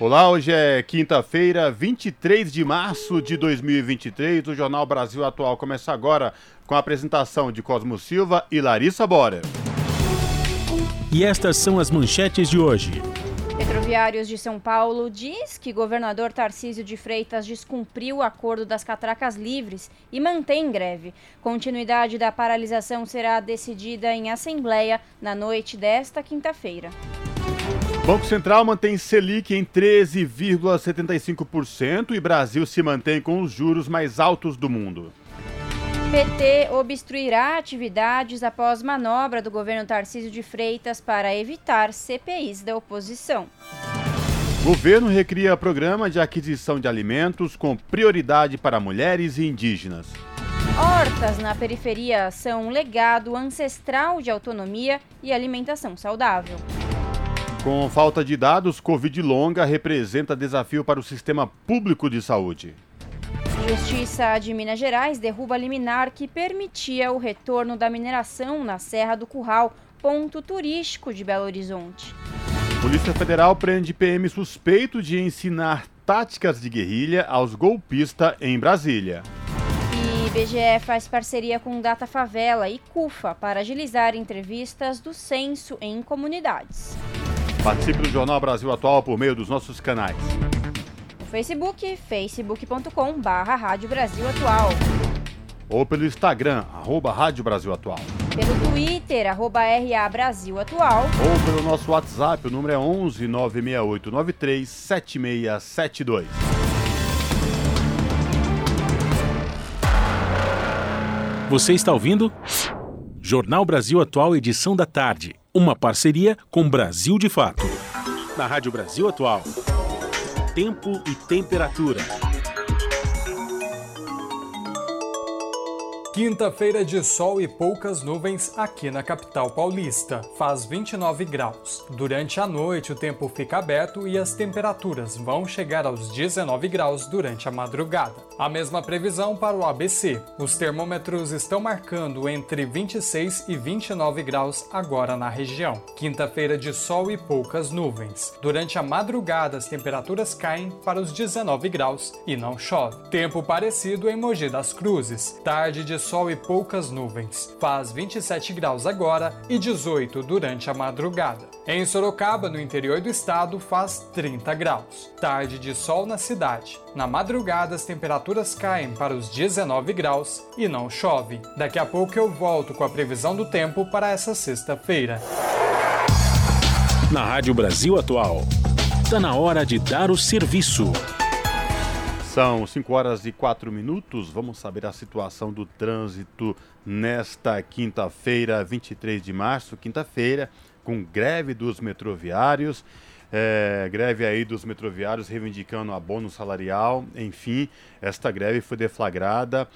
Olá, hoje é quinta-feira, 23 de março de 2023. O Jornal Brasil Atual começa agora com a apresentação de Cosmo Silva e Larissa Bora. E estas são as manchetes de hoje. Petroviários de São Paulo diz que governador Tarcísio de Freitas descumpriu o acordo das catracas livres e mantém greve. Continuidade da paralisação será decidida em assembleia na noite desta quinta-feira. Banco Central mantém Selic em 13,75% e Brasil se mantém com os juros mais altos do mundo. PT obstruirá atividades após manobra do governo Tarcísio de Freitas para evitar CPIs da oposição. Governo recria programa de aquisição de alimentos com prioridade para mulheres e indígenas. Hortas na periferia são um legado ancestral de autonomia e alimentação saudável. Com falta de dados, Covid longa representa desafio para o sistema público de saúde. Justiça de Minas Gerais derruba liminar que permitia o retorno da mineração na Serra do Curral, ponto turístico de Belo Horizonte. Polícia Federal prende PM suspeito de ensinar táticas de guerrilha aos golpistas em Brasília. E IBGE faz parceria com Data Favela e CUFA para agilizar entrevistas do censo em comunidades. Participe do Jornal Brasil Atual por meio dos nossos canais. No Facebook, facebook.com barra Rádio Brasil Atual. Ou pelo Instagram, arroba Rádio Brasil Atual. Pelo Twitter, arroba RA Brasil Atual. Ou pelo nosso WhatsApp, o número é 11 968 93 7672. Você está ouvindo? Jornal Brasil Atual, edição da tarde. Uma parceria com Brasil de Fato. Na Rádio Brasil Atual. Tempo e temperatura. Quinta-feira de sol e poucas nuvens aqui na capital paulista. Faz 29 graus. Durante a noite o tempo fica aberto e as temperaturas vão chegar aos 19 graus durante a madrugada. A mesma previsão para o ABC. Os termômetros estão marcando entre 26 e 29 graus agora na região. Quinta-feira de sol e poucas nuvens. Durante a madrugada as temperaturas caem para os 19 graus e não chove. Tempo parecido em Mogi das Cruzes. Tarde de sol e poucas nuvens. Faz 27 graus agora e 18 durante a madrugada. Em Sorocaba, no interior do estado, faz 30 graus. Tarde de sol na cidade. Na madrugada, as temperaturas caem para os 19 graus e não chove. Daqui a pouco eu volto com a previsão do tempo para essa sexta-feira. Na Rádio Brasil Atual. Está na hora de dar o serviço. São 5 horas e 4 minutos. Vamos saber a situação do trânsito nesta quinta-feira, 23 de março, quinta-feira, com greve dos metroviários. É, greve aí dos metroviários reivindicando abono salarial. Enfim, esta greve foi deflagrada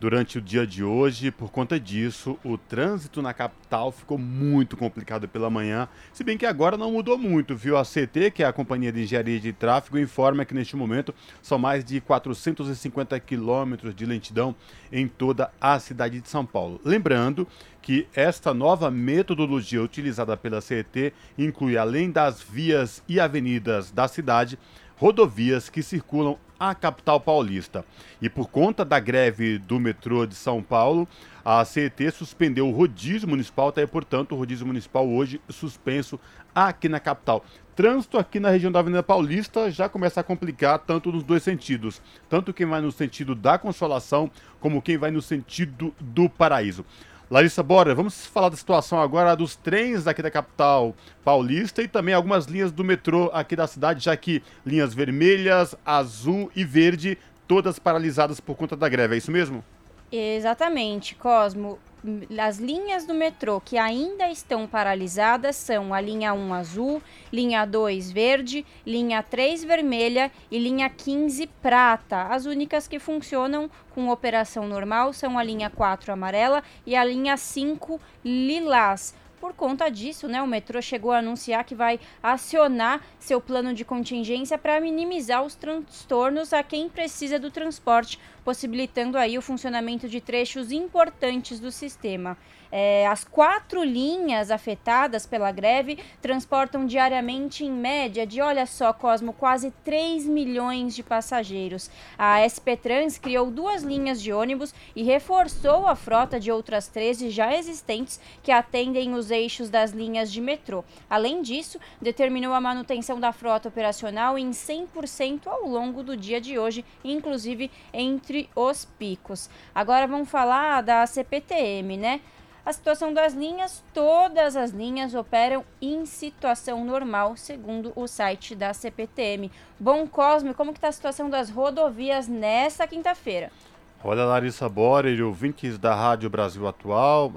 durante o dia de hoje. Por conta disso, o trânsito na capital ficou muito complicado pela manhã, se bem que agora não mudou muito, viu? A CT, que é a Companhia de Engenharia de Tráfego, informa que neste momento são mais de 450 quilômetros de lentidão em toda a cidade de São Paulo. Lembrando que esta nova metodologia utilizada pela CET inclui, além das vias e avenidas da cidade, rodovias que circulam a capital paulista. E por conta da greve do metrô de São Paulo, a CET suspendeu o rodízio municipal, tá aí, portanto, o rodízio municipal hoje suspenso aqui na capital. Trânsito aqui na região da Avenida Paulista já começa a complicar tanto nos dois sentidos, tanto quem vai no sentido da Consolação como quem vai no sentido do Paraíso. Larissa Bora, vamos falar da situação agora dos trens aqui da capital paulista e também algumas linhas do metrô aqui da cidade, já que linhas vermelhas, azul e verde, todas paralisadas por conta da greve, é isso mesmo? Exatamente, Cosmo. As linhas do metrô que ainda estão paralisadas são a linha 1 azul, linha 2 verde, linha 3 vermelha e linha 15 prata. As únicas que funcionam com operação normal são a linha 4 amarela e a linha 5 lilás. Por conta disso, né, o metrô chegou a anunciar que vai acionar seu plano de contingência para minimizar os transtornos a quem precisa do transporte, possibilitando aí o funcionamento de trechos importantes do sistema. É, as quatro linhas afetadas pela greve transportam diariamente, em média, de olha só, Cosmo, quase 3 milhões de passageiros. A SP Trans criou duas linhas de ônibus e reforçou a frota de outras 13 já existentes que atendem os eixos das linhas de metrô. Além disso, determinou a manutenção da frota operacional em 100% ao longo do dia de hoje, inclusive entre os picos. Agora vamos falar da CPTM, né? A situação das linhas, todas as linhas operam em situação normal, segundo o site da CPTM. Bom Cosme, como está a situação das rodovias nesta quinta-feira? Olha, Larissa Borer, ouvintes da Rádio Brasil Atual,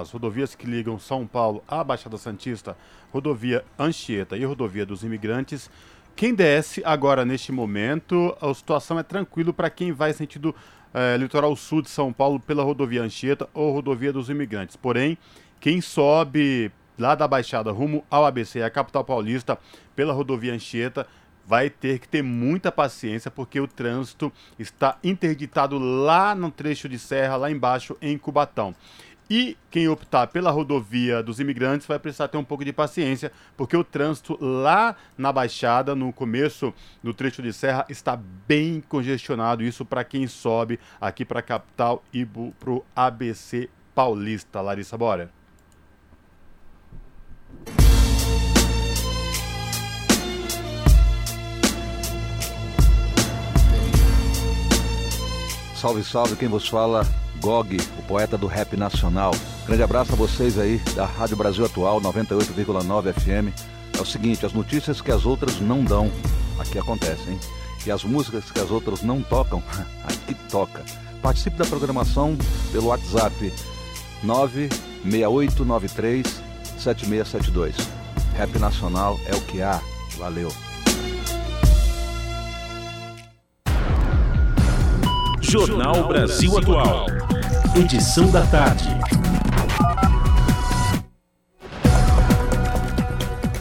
as rodovias que ligam São Paulo à Baixada Santista, rodovia Anchieta e rodovia dos Imigrantes, quem desce agora neste momento, a situação é tranquilo para quem vai sentido é, litoral sul de São Paulo pela rodovia Anchieta ou rodovia dos imigrantes. Porém, quem sobe lá da Baixada rumo ao ABC, a capital paulista, pela rodovia Anchieta, vai ter que ter muita paciência porque o trânsito está interditado lá no trecho de serra, lá embaixo em Cubatão. E quem optar pela rodovia dos imigrantes vai precisar ter um pouco de paciência, porque o trânsito lá na Baixada, no começo do trecho de serra, está bem congestionado. Isso para quem sobe aqui para a capital e para o ABC Paulista. Larissa Bora. Salve, salve, quem vos fala Gog, o poeta do rap nacional. Grande abraço a vocês aí da Rádio Brasil Atual 98,9 FM. É o seguinte, as notícias que as outras não dão, aqui acontecem? E as músicas que as outras não tocam, aqui toca. Participe da programação pelo WhatsApp 96893 7672. Rap Nacional é o que há. Valeu. Jornal Brasil Atual. Edição da tarde.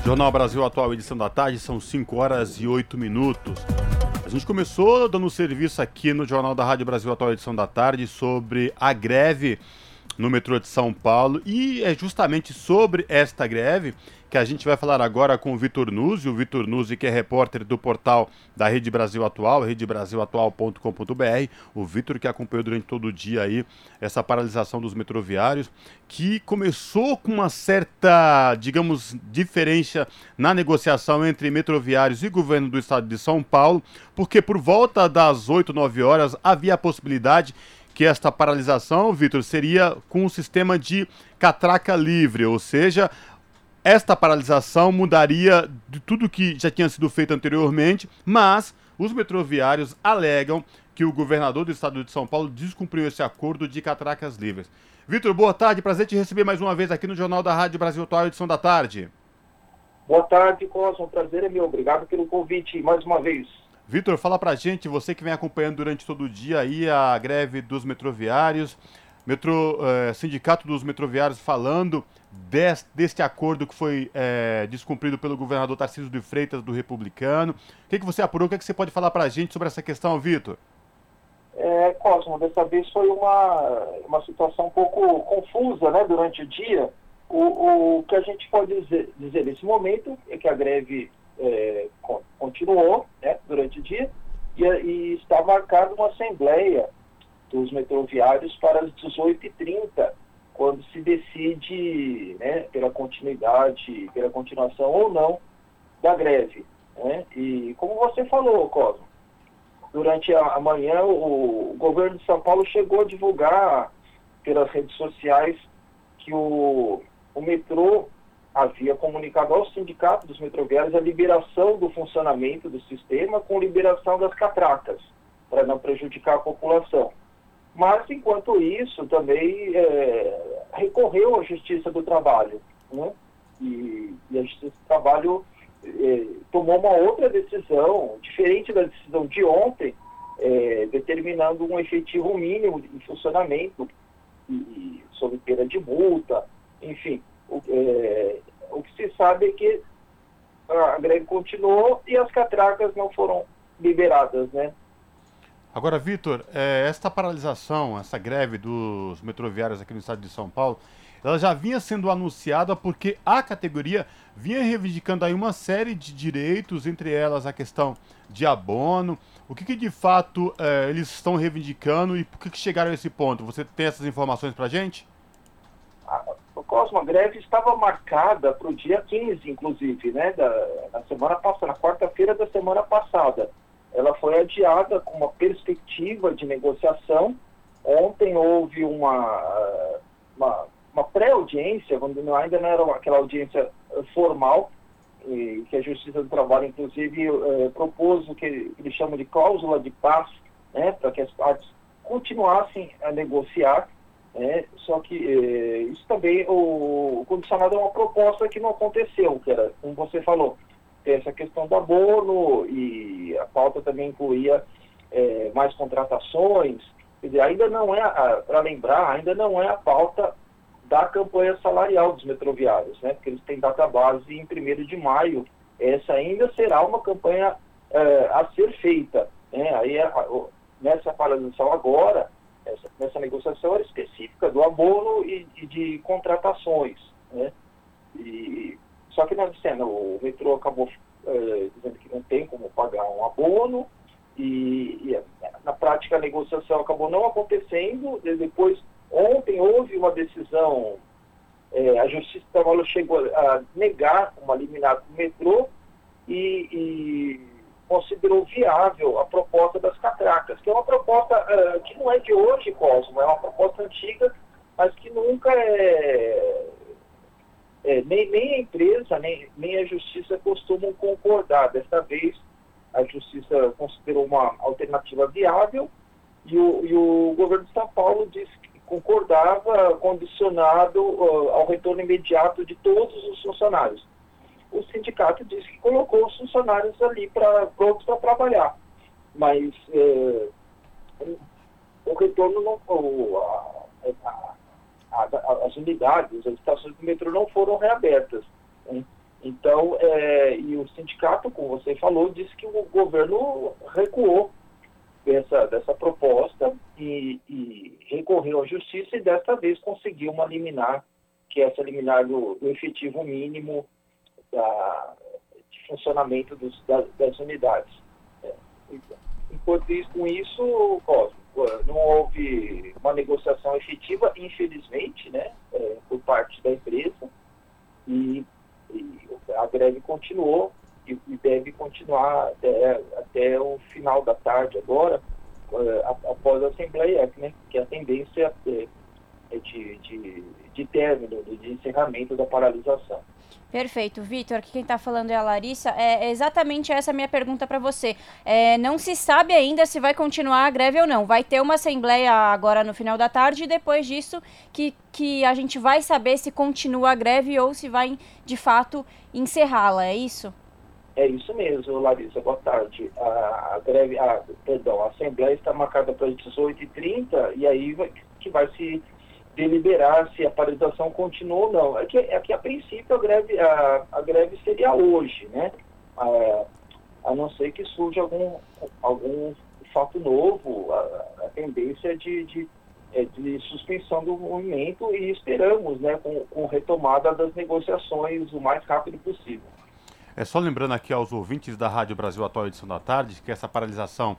Jornal Brasil Atual, edição da tarde, são 5 horas e 8 minutos. A gente começou dando serviço aqui no Jornal da Rádio Brasil Atual, edição da tarde, sobre a greve no metrô de São Paulo. E é justamente sobre esta greve que a gente vai falar agora com o Vitor Nuzzi, o Vitor Nuzzi que é repórter do portal da Rede Brasil Atual, redebrasilatual.com.br, o Vitor que acompanhou durante todo o dia aí essa paralisação dos metroviários, que começou com uma certa, digamos, diferença na negociação entre metroviários e governo do estado de São Paulo, porque por volta das 8, 9 horas havia a possibilidade que esta paralisação, Vitor, seria com um sistema de catraca livre, ou seja, esta paralisação mudaria de tudo que já tinha sido feito anteriormente, mas os metroviários alegam que o governador do estado de São Paulo descumpriu esse acordo de catracas livres. Vitor, boa tarde, prazer te receber mais uma vez aqui no Jornal da Rádio Brasil Atual, edição da tarde. Boa tarde, Cosmo, prazer é meu, obrigado pelo convite mais uma vez. Vitor, fala pra gente, você que vem acompanhando durante todo o dia aí a greve dos metroviários, Metro, eh, Sindicato dos Metroviários falando deste, deste acordo que foi eh, descumprido pelo governador Tarcísio de Freitas do Republicano. O que, que você apurou? O que, que você pode falar para gente sobre essa questão, Vitor? É, Cosmo, dessa vez foi uma, uma situação um pouco confusa né, durante o dia. O, o que a gente pode dizer, dizer nesse momento é que a greve é, continuou né, durante o dia e, e está marcada uma assembleia dos metroviários para as 18h30, quando se decide né, pela continuidade, pela continuação ou não da greve. Né? E como você falou, Cosmo, durante a, manhã o, o governo de São Paulo chegou a divulgar pelas redes sociais que o, o metrô havia comunicado ao sindicato dos metroviários a liberação do funcionamento do sistema com liberação das catracas, para não prejudicar a população. mas, enquanto isso, também é, recorreu à Justiça do Trabalho. Né? E, e, a Justiça do Trabalho é, tomou uma outra decisão, diferente da decisão de ontem, é, determinando um efetivo mínimo de funcionamento, e, e, sob pena de multa, enfim. O, é, o que se sabe é que a greve continuou e as catracas não foram liberadas, né? Agora, Vitor, é, esta paralisação, essa greve dos metroviários aqui no estado de São Paulo, ela já vinha sendo anunciada porque a categoria vinha reivindicando aí uma série de direitos, entre elas a questão de abono. O que, que de fato é, eles estão reivindicando e por que, que chegaram a esse ponto? Você tem essas informações para gente? Cosmo, a greve estava marcada para o dia 15, inclusive, né, da, na semana passada, na quarta-feira da semana passada ela foi adiada com uma perspectiva de negociação. Ontem houve uma, uma, uma pré-audiência, ainda não era aquela audiência formal, e, que a Justiça do Trabalho, inclusive, eh, propôs o que eles chamam de cláusula de paz, né, para que as partes continuassem a negociar. Né, só que eh, isso também, o, o condicionado é uma proposta que não aconteceu, que era, como você falou, essa questão do abono e a pauta também incluía é, mais contratações. Dizer, ainda não é, para lembrar, ainda não é a pauta da campanha salarial dos metroviários, né? porque eles têm data base em 1 de maio. Essa ainda será uma campanha é, a ser feita. Né? Aí, nessa paralisação agora, essa, nessa negociação era específica do abono e, e de contratações. Né? E só que nós dissemos, o metrô acabou é, dizendo que não tem como pagar um abono, e, e, na prática a negociação acabou não acontecendo. depois, ontem houve uma decisão, é, a Justiça do Trabalho chegou a negar uma liminar do metrô e, e, considerou viável a proposta das catracas, que é uma proposta uh, que não é de hoje, Cosmo, é uma proposta antiga, mas que nunca é é, nem, nem a empresa, nem, nem a justiça costumam concordar. Desta vez, a justiça considerou uma alternativa viável e o, e o governo de São Paulo disse que concordava, condicionado uh, ao retorno imediato de todos os funcionários. O sindicato disse que colocou os funcionários ali para prontos para trabalhar, mas uh, o retorno não. O, a, a, as unidades, as estações do metrô não foram reabertas. Né? Então, é, e o sindicato, como você falou, disse que o governo recuou dessa, dessa proposta e, e recorreu à justiça e desta vez conseguiu uma liminar, que é essa liminar do, do efetivo mínimo da, de funcionamento dos, das, das unidades. É, enquanto isso, com isso, Cosmo, não houve uma negociação efetiva, infelizmente, né, é, por parte da empresa, e, e a greve continuou e, e, deve continuar até, até o final da tarde agora, é, após a Assembleia, né, que a tendência é de, de, de término, de encerramento da paralisação. Perfeito, Vitor. Aqui quem está falando é a Larissa. É exatamente essa a minha pergunta para você. É, não se sabe ainda se vai continuar a greve ou não. Vai ter uma assembleia agora no final da tarde e depois disso que, que a gente vai saber se continua a greve ou se vai de fato encerrá-la. É isso? É isso mesmo, Larissa. Boa tarde. A, a greve, a, perdão, a assembleia está marcada para as 18h30 e aí vai, que vai se deliberar se a paralisação continua ou não. É que, é que a princípio a greve, a, a greve seria hoje, né? A, a não ser que surja algum, algum fato novo, a, a tendência é de, de, é de suspensão do movimento e esperamos, né, com, com retomada das negociações o mais rápido possível. É só lembrando aqui aos ouvintes da Rádio Brasil Atual Edição da Tarde que essa paralisação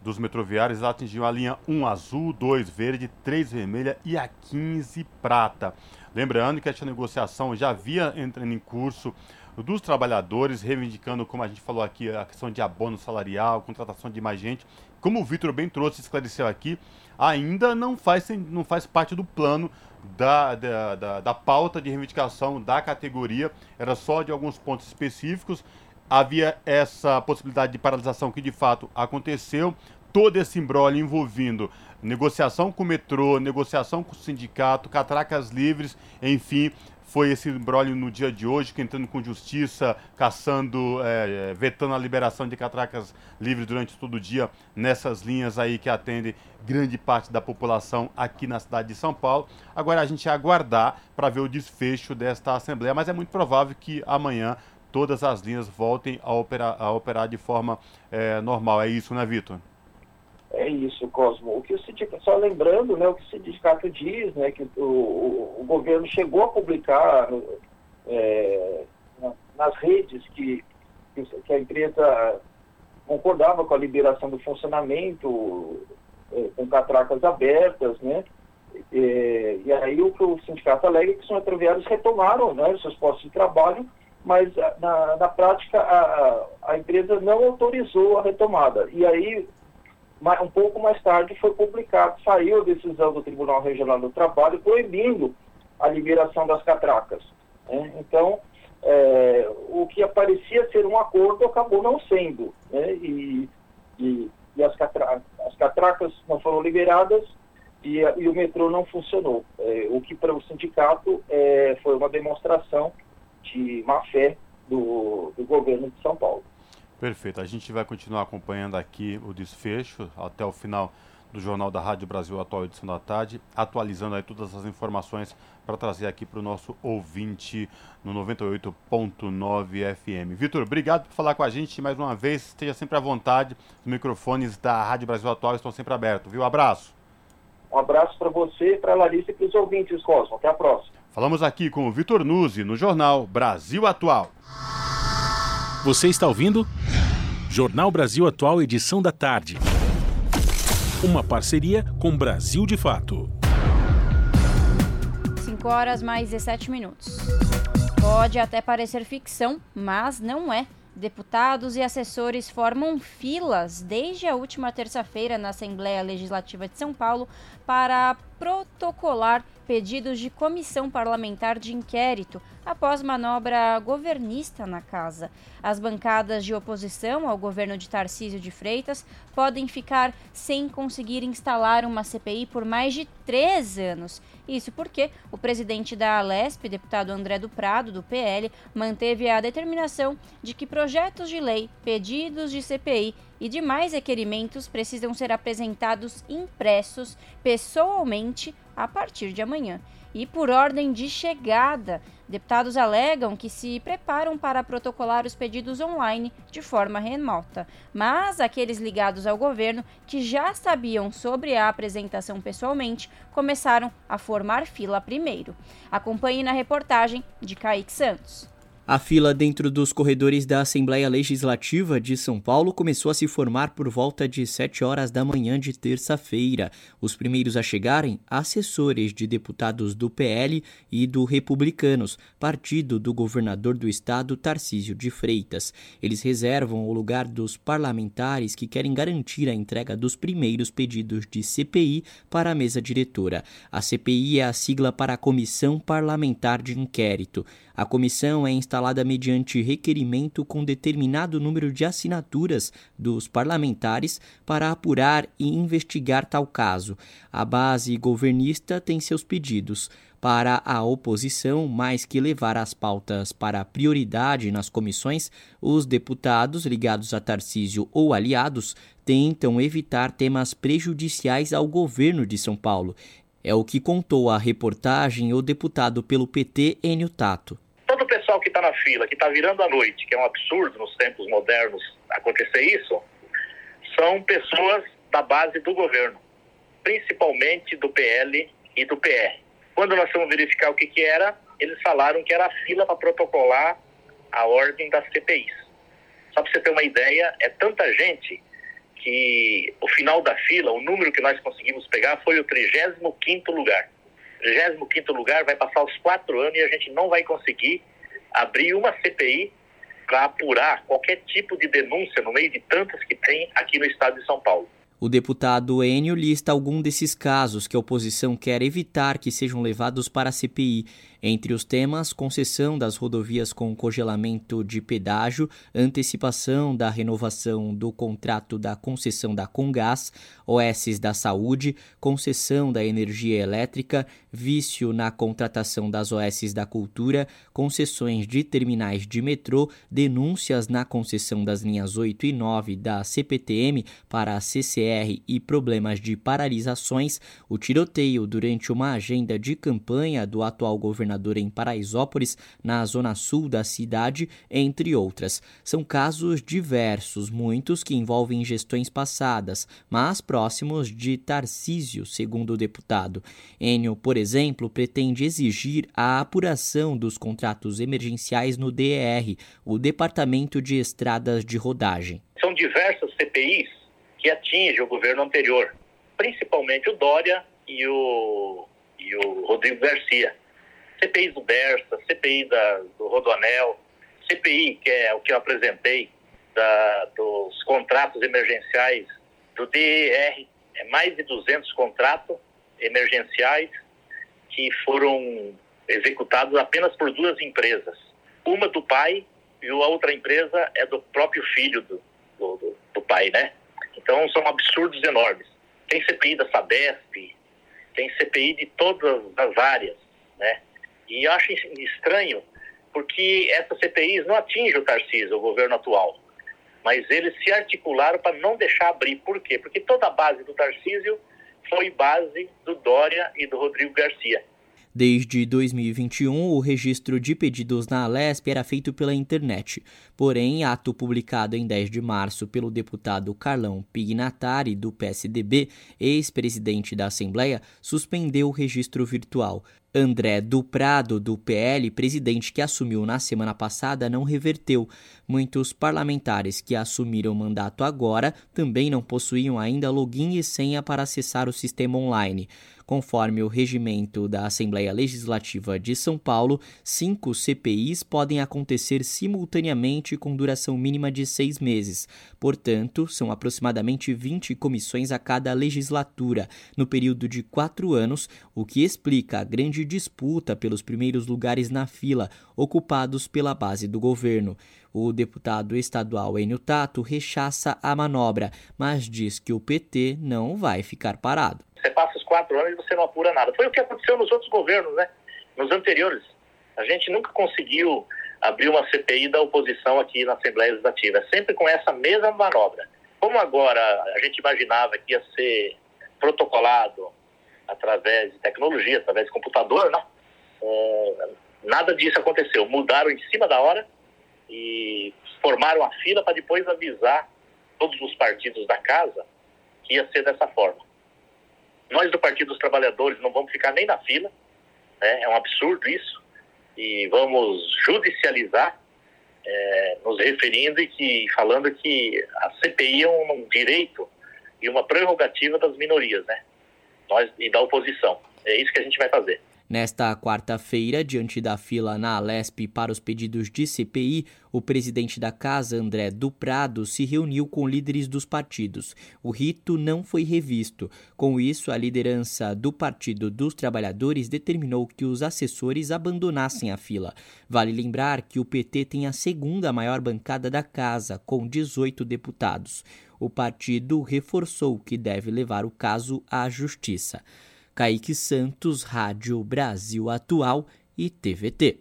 dos metroviários atingiu a linha 1 azul, 2 verde, 3 vermelha e a 15 prata. Lembrando que esta negociação já havia entrando em curso dos trabalhadores, reivindicando, como a gente falou aqui, a questão de abono salarial, contratação de mais gente. Como o Vitor bem trouxe, esclareceu aqui, ainda não faz, não faz parte do plano da, da, da, da pauta de reivindicação da categoria, era só de alguns pontos específicos havia essa possibilidade de paralisação que de fato aconteceu todo esse embrólio envolvendo negociação com o metrô, negociação com o sindicato, catracas livres, enfim, foi esse embrólio no dia de hoje, que entrando com justiça, caçando, é, vetando a liberação de catracas livres durante todo o dia nessas linhas aí que atendem grande parte da população aqui na cidade de São Paulo. Agora a gente aguardar para ver o desfecho desta assembleia, mas é muito provável que amanhã todas as linhas voltem a operar, a operar de forma é, normal. É isso, né, Vitor? É isso, Cosmo. O que o sindicato, só lembrando, né, o que o sindicato diz, né, que o, o, governo chegou a publicar é, nas redes que, que a empresa concordava com a liberação do funcionamento é, com catracas abertas, né? É, e aí o que o sindicato alega é que os metroviários retomaram né, seus postos de trabalho, mas na, na prática a, a empresa não autorizou a retomada. E aí um pouco mais tarde foi publicado, saiu a decisão do Tribunal Regional do Trabalho proibindo a liberação das catracas. Né? Então, é, o que aparecia ser um acordo acabou não sendo. Né? E, e, e as, as, catracas não foram liberadas e, e o metrô não funcionou. É, o que para o sindicato é, foi uma demonstração de má fé do, do governo de São Paulo. Perfeito. A gente vai continuar acompanhando aqui o desfecho até o final do Jornal da Rádio Brasil Atual edição da tarde, atualizando aí todas as informações para trazer aqui para o nosso ouvinte no 98.9 FM. Vitor, obrigado por falar com a gente mais uma vez. Esteja sempre à vontade. Os microfones da Rádio Brasil Atual estão sempre abertos, viu? Abraço. Um abraço para você, para a Larissa e para os ouvintes, Cosmo. Até a próxima. Falamos aqui com o Vitor Nuzzi no Jornal Brasil Atual. Você está ouvindo? Jornal Brasil Atual, edição da tarde. Uma parceria com Brasil de Fato. 5 horas mais 17 minutos. Pode até parecer ficção, mas não é. Deputados e assessores formam filas desde a última terça-feira na Assembleia Legislativa de São Paulo para protocolar pedidos de comissão parlamentar de inquérito após manobra governista na casa. As bancadas de oposição ao governo de Tarcísio de Freitas podem ficar sem conseguir instalar uma CPI por mais de três anos. Isso porque o presidente da Alesp, deputado André do Prado, do PL, manteve a determinação de que projetos de lei, pedidos de CPI e demais requerimentos precisam ser apresentados impressos pessoalmente a partir de amanhã. E por ordem de chegada, deputados alegam que se preparam para protocolar os pedidos online de forma remota, mas aqueles ligados ao governo que já sabiam sobre a apresentação pessoalmente começaram a formar fila primeiro. Acompanhe na reportagem de Kaique Santos. A fila dentro dos corredores da Assembleia Legislativa de São Paulo começou a se formar por volta de 7 horas da manhã de terça-feira. Os primeiros a chegarem, assessores de deputados do PL e do Republicanos, partido do governador do estado Tarcísio de Freitas. Eles reservam o lugar dos parlamentares que querem garantir a entrega dos primeiros pedidos de CPI para a mesa diretora. A CPI é a sigla para a Comissão Parlamentar de Inquérito. A comissão é instalada mediante requerimento com determinado número de assinaturas dos parlamentares para apurar e investigar tal caso. A base governista tem seus pedidos. Para a oposição, mais que levar as pautas para prioridade nas comissões, os deputados ligados a Tarcísio ou aliados tentam evitar temas prejudiciais ao governo de São Paulo. É o que contou a reportagem o deputado pelo PT, Enio Tato pessoal que está na fila, que está virando a noite, que é um absurdo nos tempos modernos acontecer isso, são pessoas da base do governo, principalmente do PL e do PR. Quando nós fomos verificar o que, que era, eles falaram que era a fila para protocolar a ordem das CPIs. Só para você ter uma ideia, é tanta gente que o final da fila, o número que nós conseguimos pegar foi o 35º lugar. 35º lugar vai passar os quatro anos e a gente não vai conseguir abrir uma CPI para apurar qualquer tipo de denúncia no meio de tantas que tem aqui no estado de São Paulo. O deputado Enio lista algum desses casos que a oposição quer evitar que sejam levados para a CPI. Entre os temas, concessão das rodovias com congelamento de pedágio, antecipação da renovação do contrato da concessão da Congás, OS da Saúde, concessão da energia elétrica, vício na contratação das OS da Cultura, concessões de terminais de metrô, denúncias na concessão das linhas 8 e 9 da CPTM para a CCR e problemas de paralisações, o tiroteio durante uma agenda de campanha do atual governador em Paraisópolis, na zona sul da cidade, entre outras. São casos diversos, muitos que envolvem gestões passadas, mas próximos de Tarcísio, segundo o deputado. Enio, por exemplo, pretende exigir a apuração dos contratos emergenciais no DER, o Departamento de Estradas de Rodagem. São diversas CPIs que atingem o governo anterior, principalmente o Dória e o, e o Rodrigo Garcia. CPI do Bersa, CPI da, do Rodoanel, CPI, que é o que eu apresentei, da, dos contratos emergenciais do DER, é mais de 200 contratos emergenciais que foram executados apenas por duas empresas. Uma do pai e a outra empresa é do próprio filho do, do, do pai, né? Então são absurdos enormes. Tem CPI da Sabesp, tem CPI de todas as áreas, né? E acho estranho porque essas CPIs não atingem o Tarcísio, o governo atual, mas eles se articularam para não deixar abrir. Por quê? Porque toda a base do Tarcísio foi base do Dória e do Rodrigo Garcia. Desde 2021, o registro de pedidos na Alesp era feito pela internet. Porém, ato publicado em 10 de março pelo deputado Carlão Pignatari, do PSDB, ex-presidente da Assembleia, suspendeu o registro virtual. André Duprado, do PL, presidente que assumiu na semana passada, não reverteu. Muitos parlamentares que assumiram o mandato agora também não possuíam ainda login e senha para acessar o sistema online. Conforme o regimento da Assembleia Legislativa de São Paulo, cinco CPIs podem acontecer simultaneamente com duração mínima de seis meses. Portanto, são aproximadamente 20 comissões a cada legislatura, no período de quatro anos, o que explica a grande disputa pelos primeiros lugares na fila, ocupados pela base do governo. O deputado estadual Enio Tato rechaça a manobra, mas diz que o PT não vai ficar parado. Você passa os quatro anos e você não apura nada. Foi o que aconteceu nos outros governos, né? Nos anteriores. A gente nunca conseguiu abrir uma CPI da oposição aqui na Assembleia Legislativa, sempre com essa mesma manobra. Como agora a gente imaginava que ia ser protocolado através de tecnologia, através de computador, né? É, nada disso aconteceu. Mudaram em cima da hora e formaram a fila para depois avisar todos os partidos da casa que ia ser dessa forma. Nós do Partido dos Trabalhadores não vamos ficar nem na fila, né? é um absurdo isso, e vamos judicializar, é, nos referindo e que, falando que a CPI é um direito e uma prerrogativa das minorias, né? Nós, e da oposição. É isso que a gente vai fazer. Nesta quarta-feira, diante da fila na Alesp para os pedidos de CPI, o presidente da casa, André Duprado, se reuniu com líderes dos partidos. O rito não foi revisto. Com isso, a liderança do Partido dos Trabalhadores determinou que os assessores abandonassem a fila. Vale lembrar que o PT tem a segunda maior bancada da casa, com 18 deputados. O partido reforçou que deve levar o caso à justiça. Kaique Santos, Rádio Brasil Atual e TVT.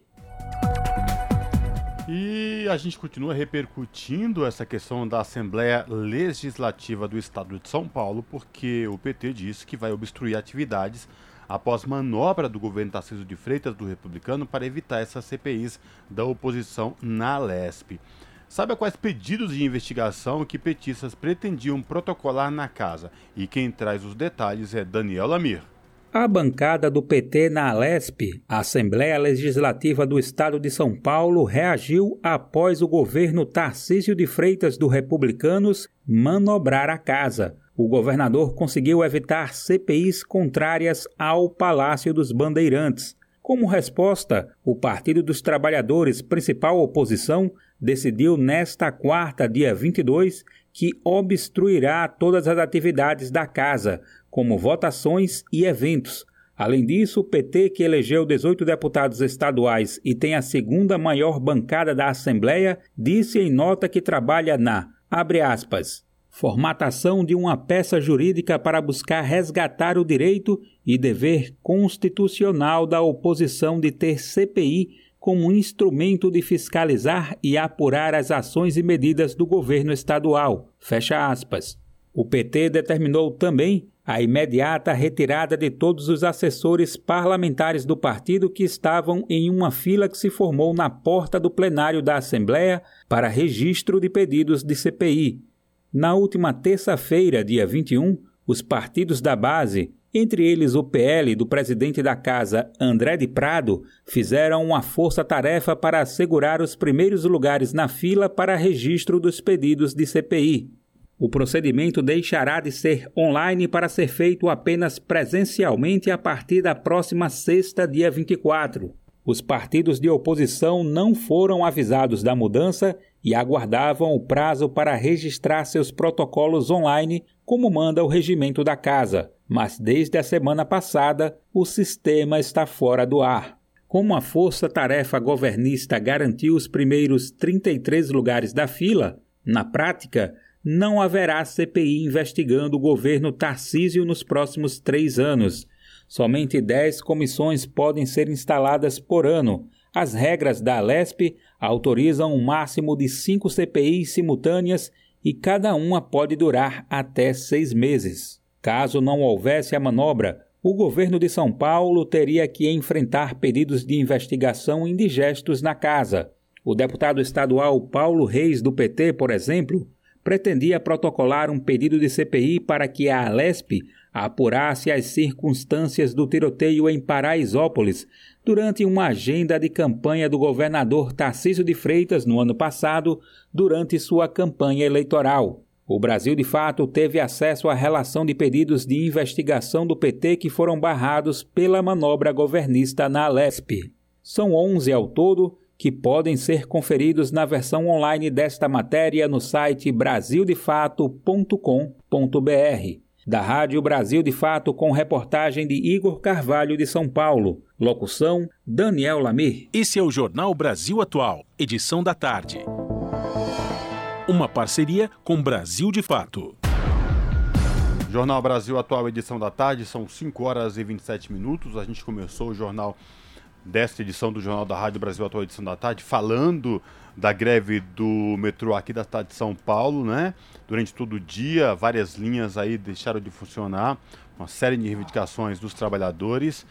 E a gente continua repercutindo essa questão da Assembleia Legislativa do Estado de São Paulo, porque o PT disse que vai obstruir atividades após manobra do governo Tarcísio de Freitas, do Republicano, para evitar essas CPIs da oposição na LESP. Sabe quais pedidos de investigação que petistas pretendiam protocolar na casa? E quem traz os detalhes é Daniel Lamir. A bancada do PT na Alesp, a Assembleia Legislativa do Estado de São Paulo, reagiu após o governo Tarcísio de Freitas do Republicanos manobrar a casa. O governador conseguiu evitar CPIs contrárias ao Palácio dos Bandeirantes. Como resposta, o Partido dos Trabalhadores, principal oposição, decidiu nesta quarta, dia 22, que obstruirá todas as atividades da casa, como votações e eventos. Além disso, o PT, que elegeu 18 deputados estaduais e tem a segunda maior bancada da Assembleia, disse em nota que trabalha na, abre aspas, formatação de uma peça jurídica para buscar resgatar o direito e dever constitucional da oposição de ter CPI como instrumento de fiscalizar e apurar as ações e medidas do governo estadual. Fecha aspas. O PT determinou também a imediata retirada de todos os assessores parlamentares do partido que estavam em uma fila que se formou na porta do plenário da Assembleia para registro de pedidos de CPI. Na última terça-feira, dia 21, os partidos da base, entre eles o PL do presidente da casa, André de Prado, fizeram uma força-tarefa para assegurar os primeiros lugares na fila para registro dos pedidos de CPI. O procedimento deixará de ser online para ser feito apenas presencialmente a partir da próxima sexta, dia 24. Os partidos de oposição não foram avisados da mudança e aguardavam o prazo para registrar seus protocolos online, como manda o regimento da casa. Mas desde a semana passada, o sistema está fora do ar. Como a força-tarefa governista garantiu os primeiros 33 lugares da fila, na prática, não haverá CPI investigando o governo Tarcísio nos próximos três anos. Somente dez comissões podem ser instaladas por ano. As regras da Alesp autorizam um máximo de cinco CPIs simultâneas e cada uma pode durar até seis meses. Caso não houvesse a manobra, o governo de São Paulo teria que enfrentar pedidos de investigação indigestos na casa. O deputado estadual Paulo Reis, do PT, por exemplo, pretendia protocolar um pedido de CPI para que a Alesp apurasse as circunstâncias do tiroteio em Paraisópolis durante uma agenda de campanha do governador Tarcísio de Freitas no ano passado, durante sua campanha eleitoral. O Brasil, de fato, teve acesso à relação de pedidos de investigação do PT que foram barrados pela manobra governista na Alesp. São 11 ao todo que podem ser conferidos na versão online desta matéria no site brasildefato.com.br. Da Rádio Brasil de Fato, com reportagem de Igor Carvalho de São Paulo. Locução: Daniel Lamir. Esse é o Jornal Brasil Atual, edição da tarde. Uma parceria com Brasil de Fato. Jornal Brasil Atual, edição da tarde, são 5 horas e 27 minutos. A gente começou o jornal desta edição do Jornal da Rádio Brasil Atual Edição da Tarde, falando da greve do metrô aqui da cidade de São Paulo, né? Durante todo o dia, várias linhas aí deixaram de funcionar, uma série de reivindicações dos trabalhadores,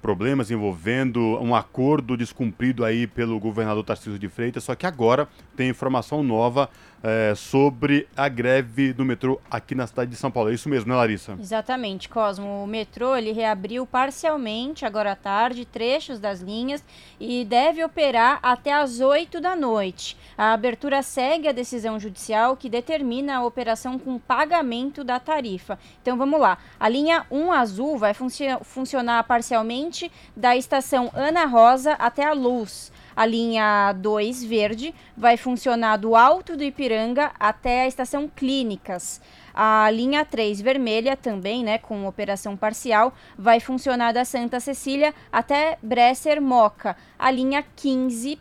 problemas envolvendo um acordo descumprido aí pelo governador Tarcísio de Freitas, só que agora tem informação nova é, sobre a greve do metrô aqui na cidade de São Paulo. É isso mesmo, né, Larissa? Exatamente, Cosmo. O metrô ele reabriu parcialmente agora à tarde trechos das linhas e deve operar até às 8 da noite. A abertura segue a decisão judicial que determina a operação com pagamento da tarifa. Então vamos lá. A linha 1 azul vai funci funcionar parcialmente da estação Ana Rosa até a Luz. A linha 2 verde vai funcionar do Alto do Ipiranga até a estação Clínicas. A linha 3 vermelha, também né, com operação parcial, vai funcionar da Santa Cecília até Bresser Moca. A linha 15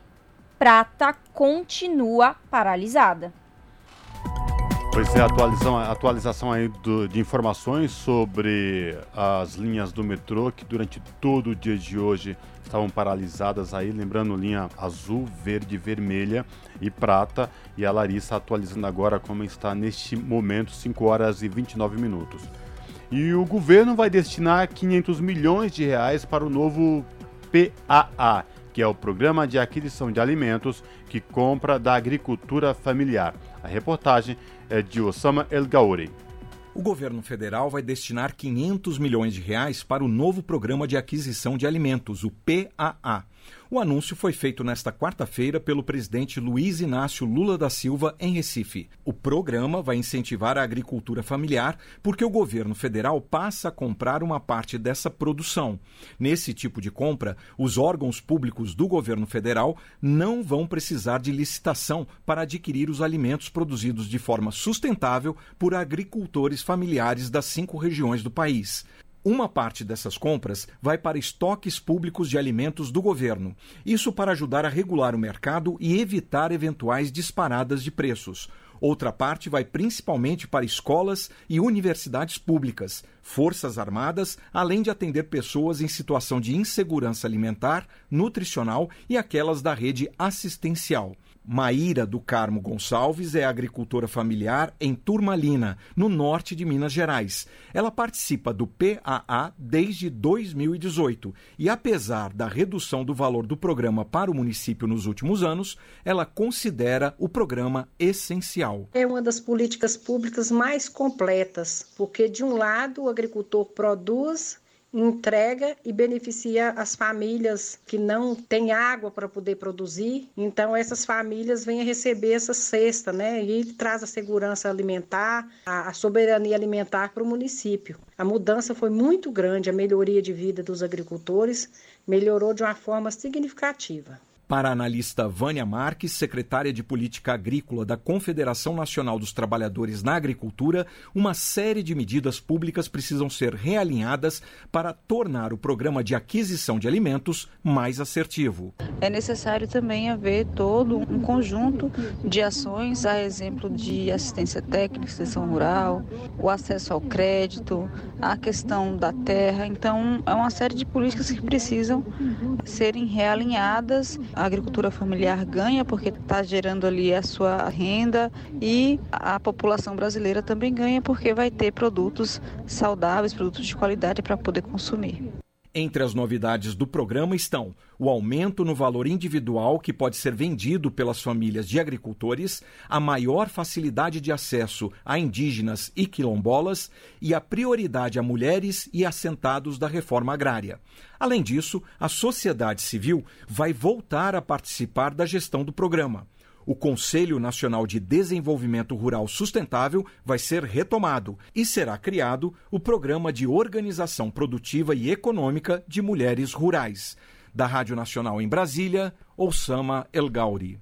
prata continua paralisada. Pois é, atualização, atualização aí do, de informações sobre as linhas do metrô que durante todo o dia de hoje estavam paralisadas aí, lembrando linha azul, verde, vermelha e prata. E a Larissa atualizando agora como está neste momento, 5 horas e 29 minutos. E o governo vai destinar 500 milhões de reais para o novo PAA, que é o Programa de Aquisição de Alimentos que compra da agricultura familiar. A reportagem é de Osama El Gauri. O governo federal vai destinar 500 milhões de reais para o novo programa de aquisição de alimentos, o PAA. O anúncio foi feito nesta quarta-feira pelo presidente Luiz Inácio Lula da Silva em Recife. O programa vai incentivar a agricultura familiar porque o governo federal passa a comprar uma parte dessa produção. Nesse tipo de compra, os órgãos públicos do governo federal não vão precisar de licitação para adquirir os alimentos produzidos de forma sustentável por agricultores familiares das cinco regiões do país. Uma parte dessas compras vai para estoques públicos de alimentos do governo. Isso para ajudar a regular o mercado e evitar eventuais disparadas de preços. Outra parte vai principalmente para escolas e universidades públicas, forças armadas, além de atender pessoas em situação de insegurança alimentar, nutricional e aquelas da rede assistencial. Maíra do Carmo Gonçalves é agricultora familiar em Turmalina, no norte de Minas Gerais. Ela participa do PAA desde 2018 e, apesar da redução do valor do programa para o município nos últimos anos, ela considera o programa essencial. É uma das políticas públicas mais completas, porque, de um lado, o agricultor produz entrega e beneficia as famílias que não têm água para poder produzir. Então essas famílias vêm a receber essa cesta, né? E traz a segurança alimentar, a, soberania alimentar para o município. A mudança foi muito grande, a melhoria de vida dos agricultores melhorou de uma forma significativa. Para a analista Vânia Marques, secretária de Política Agrícola da Confederação Nacional dos Trabalhadores na Agricultura, uma série de medidas públicas precisam ser realinhadas para tornar o programa de aquisição de alimentos mais assertivo. É necessário também haver todo um conjunto de ações, a exemplo de assistência técnica, extensão rural, o acesso ao crédito, a questão da terra. Então, é uma série de políticas que precisam serem realinhadas a agricultura familiar ganha porque está gerando ali a sua renda e a população brasileira também ganha porque vai ter produtos saudáveis, produtos de qualidade para poder consumir. Entre as novidades do programa estão o aumento no valor individual que pode ser vendido pelas famílias de agricultores, a maior facilidade de acesso a indígenas e quilombolas e a prioridade a mulheres e assentados da reforma agrária. Além disso, a sociedade civil vai voltar a participar da gestão do programa o Conselho Nacional de Desenvolvimento Rural Sustentável vai ser retomado e será criado o Programa de Organização Produtiva e Econômica de Mulheres Rurais. Da Rádio Nacional em Brasília, Osama El Gauri.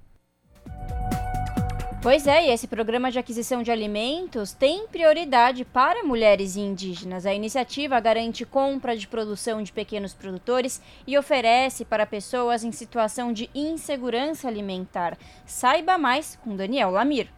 Pois é, e esse programa de aquisição de alimentos tem prioridade para mulheres e indígenas. A iniciativa garante compra de produção de pequenos produtores e oferece para pessoas em situação de insegurança alimentar. Saiba mais com Daniel Lamir.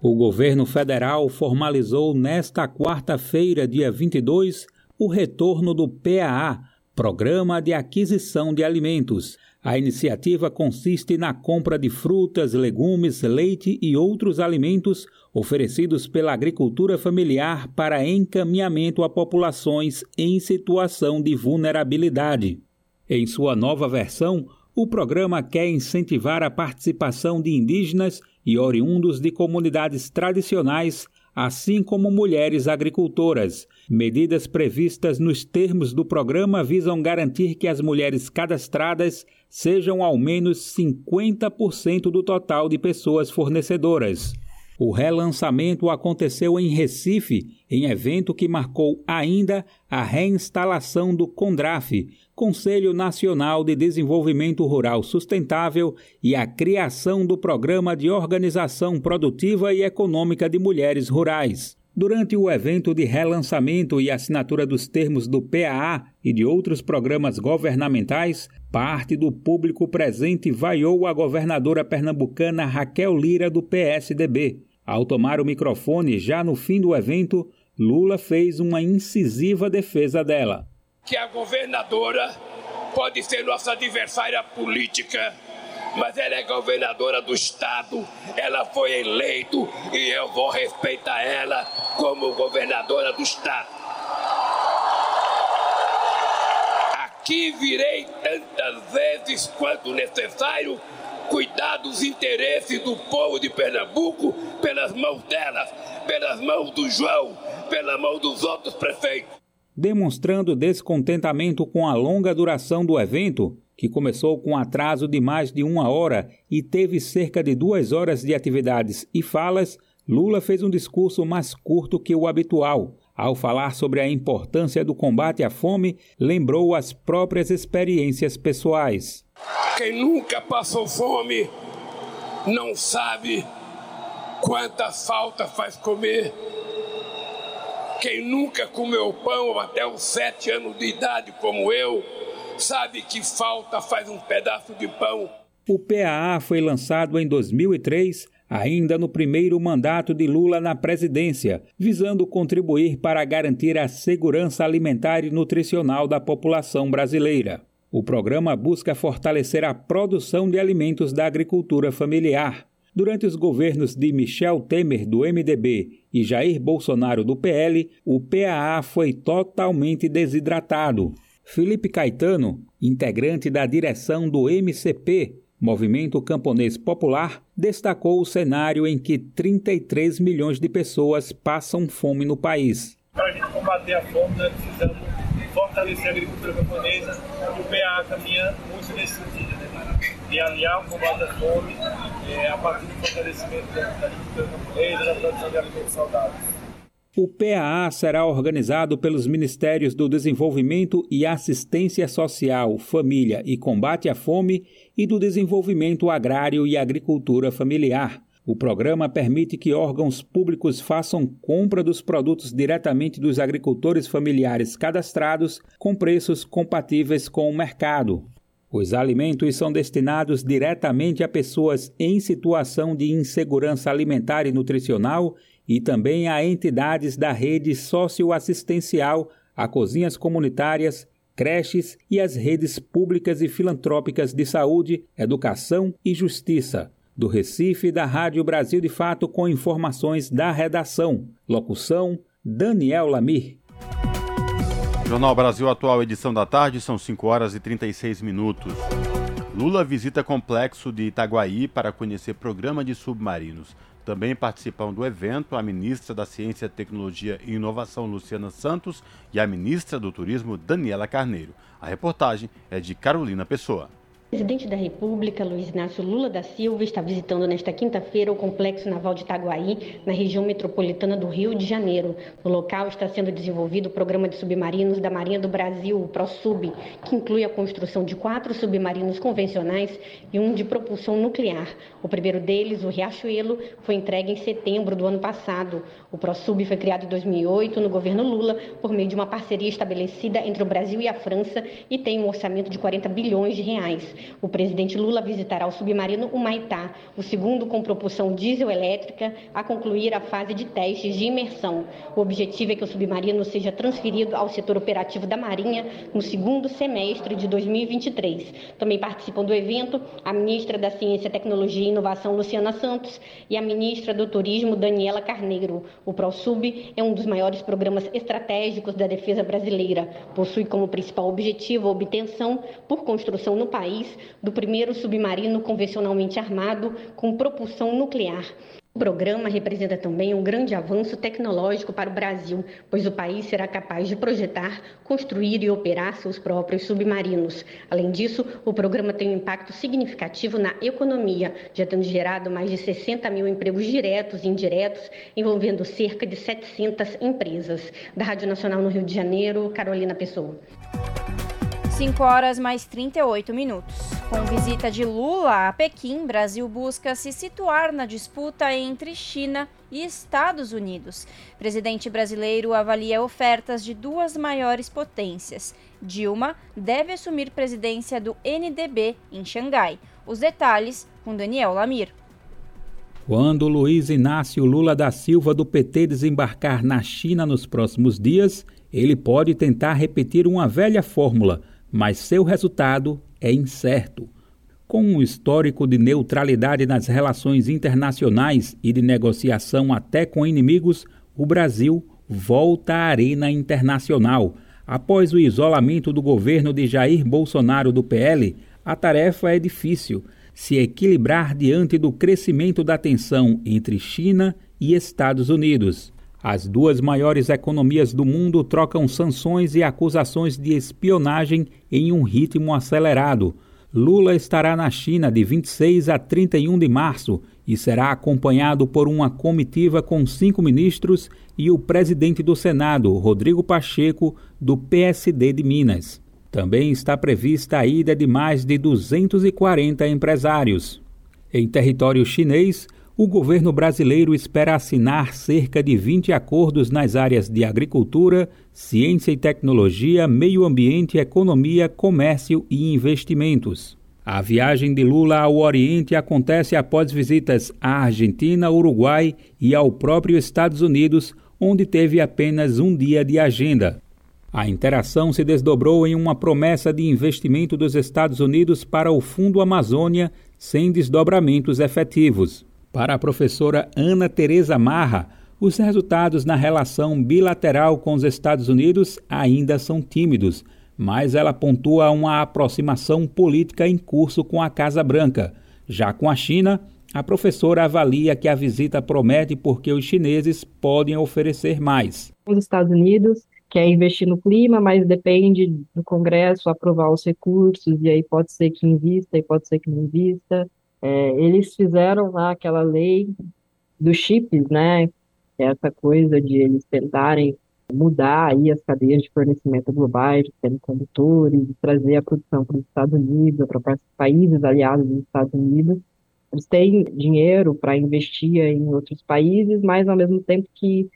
O governo federal formalizou nesta quarta-feira, dia 22, o retorno do PAA, Programa de Aquisição de Alimentos. A iniciativa consiste na compra de frutas, legumes, leite e outros alimentos oferecidos pela agricultura familiar para encaminhamento a populações em situação de vulnerabilidade. Em sua nova versão, o programa quer incentivar a participação de indígenas e oriundos de comunidades tradicionais assim como mulheres agricultoras. Medidas previstas nos termos do programa visam garantir que as mulheres cadastradas sejam ao menos 50% do total de pessoas fornecedoras. O relançamento aconteceu em Recife, em evento que marcou ainda a reinstalação do CONDRAF, Conselho Nacional de Desenvolvimento Rural Sustentável, e a criação do Programa de Organização Produtiva e Econômica de Mulheres Rurais. Durante o evento de relançamento e assinatura dos termos do PAA e de outros programas governamentais, parte do público presente vaiou a governadora pernambucana Raquel Lira do PSDB. Ao tomar o microfone já no fim do evento, Lula fez uma incisiva defesa dela. Que a governadora pode ser nossa adversária política mas ela é governadora do estado, ela foi eleito e eu vou respeitar ela como governadora do estado. Aqui virei tantas vezes quanto necessário cuidar dos interesses do povo de Pernambuco pelas mãos delas, pelas mãos do João, pela mão dos outros prefeitos. Demonstrando descontentamento com a longa duração do evento, que começou com atraso de mais de uma hora e teve cerca de duas horas de atividades e falas, Lula fez um discurso mais curto que o habitual. Ao falar sobre a importância do combate à fome, lembrou as próprias experiências pessoais. Quem nunca passou fome não sabe quanta falta faz comer. Quem nunca comeu pão até os sete anos de idade, como eu, sabe que falta faz um pedaço de pão. O PAA foi lançado em 2003, ainda no primeiro mandato de Lula na presidência, visando contribuir para garantir a segurança alimentar e nutricional da população brasileira. O programa busca fortalecer a produção de alimentos da agricultura familiar. Durante os governos de Michel Temer, do MDB, e Jair Bolsonaro, do PL, o PAA foi totalmente desidratado. Felipe Caetano, integrante da direção do MCP, Movimento Camponês Popular, destacou o cenário em que 33 milhões de pessoas passam fome no país. Para a gente combater a fome, nós precisamos fortalecer a agricultura camponesa o PA caminha muito nesse sentido, de aliar o combate à fome é, a partir do fortalecimento da agricultura e da produção de alimentos saudáveis. O PAA será organizado pelos Ministérios do Desenvolvimento e Assistência Social, Família e Combate à Fome e do Desenvolvimento Agrário e Agricultura Familiar. O programa permite que órgãos públicos façam compra dos produtos diretamente dos agricultores familiares cadastrados com preços compatíveis com o mercado. Os alimentos são destinados diretamente a pessoas em situação de insegurança alimentar e nutricional e também a entidades da rede socioassistencial, a cozinhas comunitárias, creches e as redes públicas e filantrópicas de saúde, educação e justiça. Do Recife, da Rádio Brasil de Fato, com informações da redação. Locução: Daniel Lamir. Jornal Brasil Atual, edição da tarde, são 5 horas e 36 minutos. Lula visita complexo de Itaguaí para conhecer programa de submarinos. Também participam do evento a ministra da Ciência, Tecnologia e Inovação, Luciana Santos, e a ministra do Turismo, Daniela Carneiro. A reportagem é de Carolina Pessoa. O presidente da República, Luiz Inácio Lula da Silva, está visitando nesta quinta-feira o Complexo Naval de Itaguaí, na região metropolitana do Rio de Janeiro. No local está sendo desenvolvido o programa de submarinos da Marinha do Brasil, o ProSub, que inclui a construção de quatro submarinos convencionais e um de propulsão nuclear. O primeiro deles, o Riachuelo, foi entregue em setembro do ano passado. O ProSub foi criado em 2008 no governo Lula por meio de uma parceria estabelecida entre o Brasil e a França e tem um orçamento de 40 bilhões de reais. O presidente Lula visitará o submarino Humaitá, o segundo com propulsão diesel-elétrica, a concluir a fase de testes de imersão. O objetivo é que o submarino seja transferido ao setor operativo da Marinha no segundo semestre de 2023. Também participam do evento a ministra da Ciência, Tecnologia e Inovação, Luciana Santos, e a ministra do Turismo, Daniela Carneiro. O ProSub é um dos maiores programas estratégicos da defesa brasileira. Possui como principal objetivo a obtenção, por construção no país, do primeiro submarino convencionalmente armado com propulsão nuclear. O programa representa também um grande avanço tecnológico para o Brasil, pois o país será capaz de projetar, construir e operar seus próprios submarinos. Além disso, o programa tem um impacto significativo na economia, já tendo gerado mais de 60 mil empregos diretos e indiretos, envolvendo cerca de 700 empresas. Da Rádio Nacional no Rio de Janeiro, Carolina Pessoa. 5 horas mais 38 minutos. Com visita de Lula a Pequim, Brasil busca se situar na disputa entre China e Estados Unidos. Presidente brasileiro avalia ofertas de duas maiores potências. Dilma deve assumir presidência do NDB em Xangai. Os detalhes com Daniel Lamir. Quando Luiz Inácio Lula da Silva do PT desembarcar na China nos próximos dias, ele pode tentar repetir uma velha fórmula mas seu resultado é incerto. Com um histórico de neutralidade nas relações internacionais e de negociação até com inimigos, o Brasil volta à arena internacional. Após o isolamento do governo de Jair Bolsonaro do PL, a tarefa é difícil se equilibrar diante do crescimento da tensão entre China e Estados Unidos. As duas maiores economias do mundo trocam sanções e acusações de espionagem em um ritmo acelerado. Lula estará na China de 26 a 31 de março e será acompanhado por uma comitiva com cinco ministros e o presidente do Senado, Rodrigo Pacheco, do PSD de Minas. Também está prevista a ida de mais de 240 empresários. Em território chinês, o governo brasileiro espera assinar cerca de 20 acordos nas áreas de agricultura, ciência e tecnologia, meio ambiente, economia, comércio e investimentos. A viagem de Lula ao Oriente acontece após visitas à Argentina, Uruguai e ao próprio Estados Unidos, onde teve apenas um dia de agenda. A interação se desdobrou em uma promessa de investimento dos Estados Unidos para o Fundo Amazônia sem desdobramentos efetivos. Para a professora Ana Teresa Marra, os resultados na relação bilateral com os Estados Unidos ainda são tímidos mas ela pontua uma aproximação política em curso com a Casa Branca. Já com a China, a professora avalia que a visita promete porque os chineses podem oferecer mais. Os Estados Unidos quer investir no clima, mas depende do Congresso aprovar os recursos, e aí pode ser que invista e pode ser que não invista. É, eles fizeram lá aquela lei dos chips, né? Essa coisa de eles tentarem mudar aí as cadeias de fornecimento globais de semicondutores, trazer a produção para os Estados Unidos, para países aliados dos Estados Unidos. Eles têm dinheiro para investir em outros países, mas ao mesmo tempo que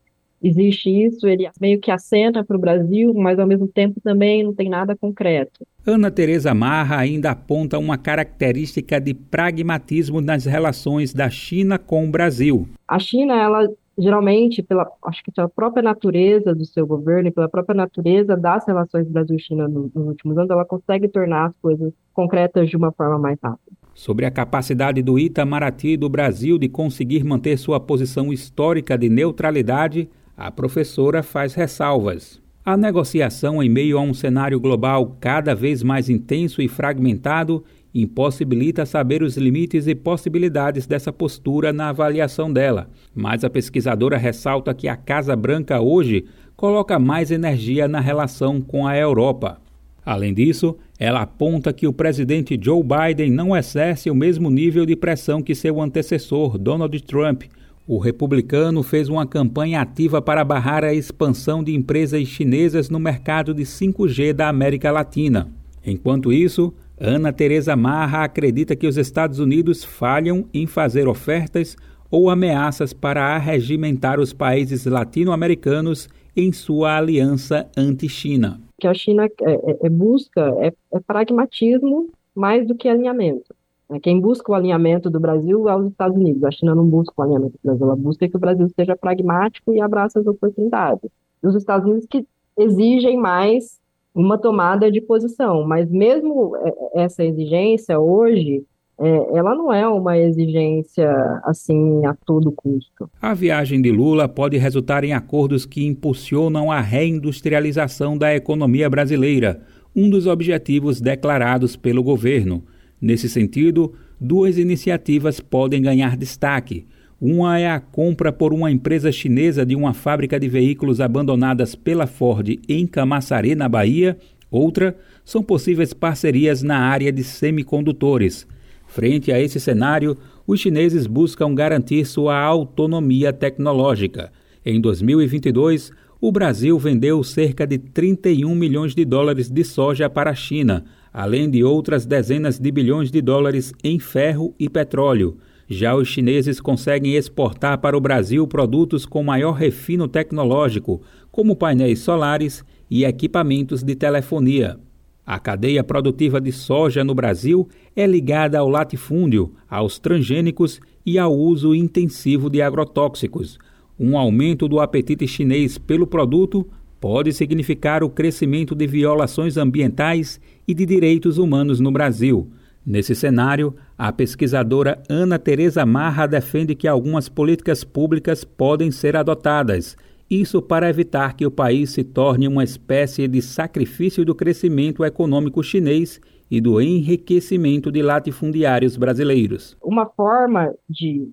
existe isso, ele meio que acena para o Brasil, mas ao mesmo tempo também não tem nada concreto. Ana Teresa Marra ainda aponta uma característica de pragmatismo nas relações da China com o Brasil. A China, ela geralmente, pela, acho que pela própria natureza do seu governo e pela própria natureza das relações Brasil-China nos, nos últimos anos, ela consegue tornar as coisas concretas de uma forma mais rápida. Sobre a capacidade do Itamaraty do Brasil de conseguir manter sua posição histórica de neutralidade, a professora faz ressalvas. A negociação em meio a um cenário global cada vez mais intenso e fragmentado impossibilita saber os limites e possibilidades dessa postura na avaliação dela, mas a pesquisadora ressalta que a Casa Branca hoje coloca mais energia na relação com a Europa. Além disso, ela aponta que o presidente Joe Biden não exerce o mesmo nível de pressão que seu antecessor, Donald Trump. O republicano fez uma campanha ativa para barrar a expansão de empresas chinesas no mercado de 5G da América Latina. Enquanto isso, Ana Teresa Marra acredita que os Estados Unidos falham em fazer ofertas ou ameaças para arregimentar os países latino-americanos em sua aliança anti-China. Que a China é, é, é busca é, é, pragmatismo mais do que alinhamento. É, quem busca o alinhamento do Brasil é os Estados Unidos. A China não busca o alinhamento do Brasil, ela busca que o Brasil seja pragmático e abraça as oportunidades. Os Estados Unidos que exigem mais uma tomada de posição. Mas mesmo é, essa exigência hoje, é, ela não é uma exigência assim a todo custo. A viagem de Lula pode resultar em acordos que impulsionam a reindustrialização da economia brasileira, um dos objetivos declarados pelo governo. Nesse sentido, duas iniciativas podem ganhar destaque. Uma é a compra por uma empresa chinesa de uma fábrica de veículos abandonadas pela Ford em Camaçari, na Bahia. Outra são possíveis parcerias na área de semicondutores. Frente a esse cenário, os chineses buscam garantir sua autonomia tecnológica. Em 2022, o Brasil vendeu cerca de 31 milhões de dólares de soja para a China, além de outras dezenas de bilhões de dólares em ferro e petróleo. Já os chineses conseguem exportar para o Brasil produtos com maior refino tecnológico, como painéis solares e equipamentos de telefonia. A cadeia produtiva de soja no Brasil é ligada ao latifúndio, aos transgênicos e ao uso intensivo de agrotóxicos. Um aumento do apetite chinês pelo produto pode significar o crescimento de violações ambientais e de direitos humanos no Brasil. Nesse cenário, a pesquisadora Ana Teresa Marra defende que algumas políticas públicas podem ser adotadas, isso para evitar que o país se torne uma espécie de sacrifício do crescimento econômico chinês e do enriquecimento de latifundiários brasileiros. Uma forma de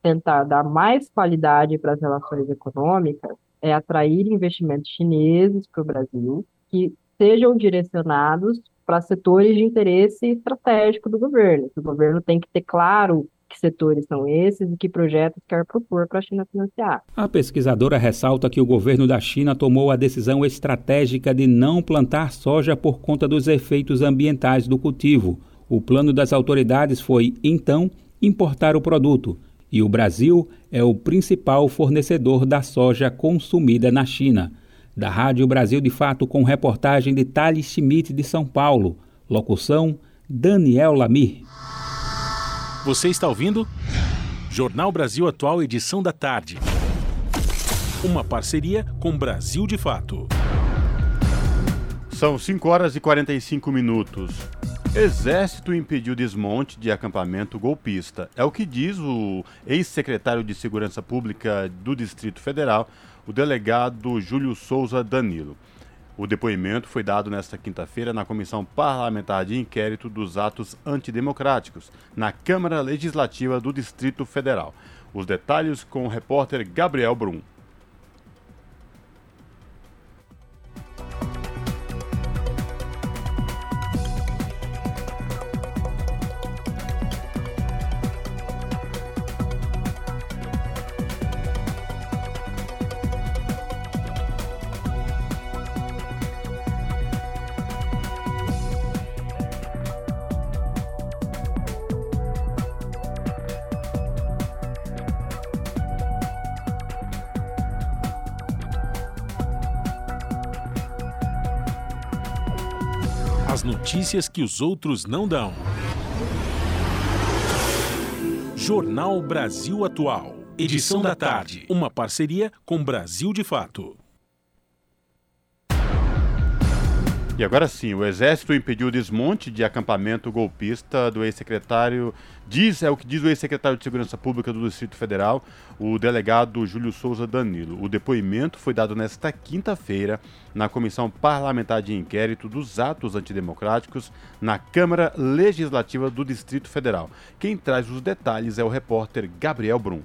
tentar dar mais qualidade para as relações econômicas é atrair investimentos chineses para o Brasil que sejam direcionados para setores de interesse estratégico do governo. O governo tem que ter claro que setores são esses e que projetos quer propor para a China financiar. A pesquisadora ressalta que o governo da China tomou a decisão estratégica de não plantar soja por conta dos efeitos ambientais do cultivo. O plano das autoridades foi, então, importar o produto. e o Brasil é o principal fornecedor da soja consumida na China. Da Rádio Brasil de Fato, com reportagem de Thales Schmidt de São Paulo. Locução: Daniel Lamir. Você está ouvindo? Jornal Brasil Atual, edição da tarde. Uma parceria com Brasil de Fato. São 5 horas e 45 minutos. Exército impediu desmonte de acampamento golpista. É o que diz o ex-secretário de Segurança Pública do Distrito Federal, o delegado Júlio Souza Danilo. O depoimento foi dado nesta quinta-feira na Comissão Parlamentar de Inquérito dos Atos Antidemocráticos, na Câmara Legislativa do Distrito Federal. Os detalhes com o repórter Gabriel Brum. Notícias que os outros não dão. Jornal Brasil Atual. Edição da tarde. Uma parceria com Brasil de Fato. E agora sim, o Exército impediu o desmonte de acampamento golpista do ex-secretário, diz, é o que diz o ex-secretário de Segurança Pública do Distrito Federal, o delegado Júlio Souza Danilo. O depoimento foi dado nesta quinta-feira na Comissão Parlamentar de Inquérito dos Atos Antidemocráticos na Câmara Legislativa do Distrito Federal. Quem traz os detalhes é o repórter Gabriel Brum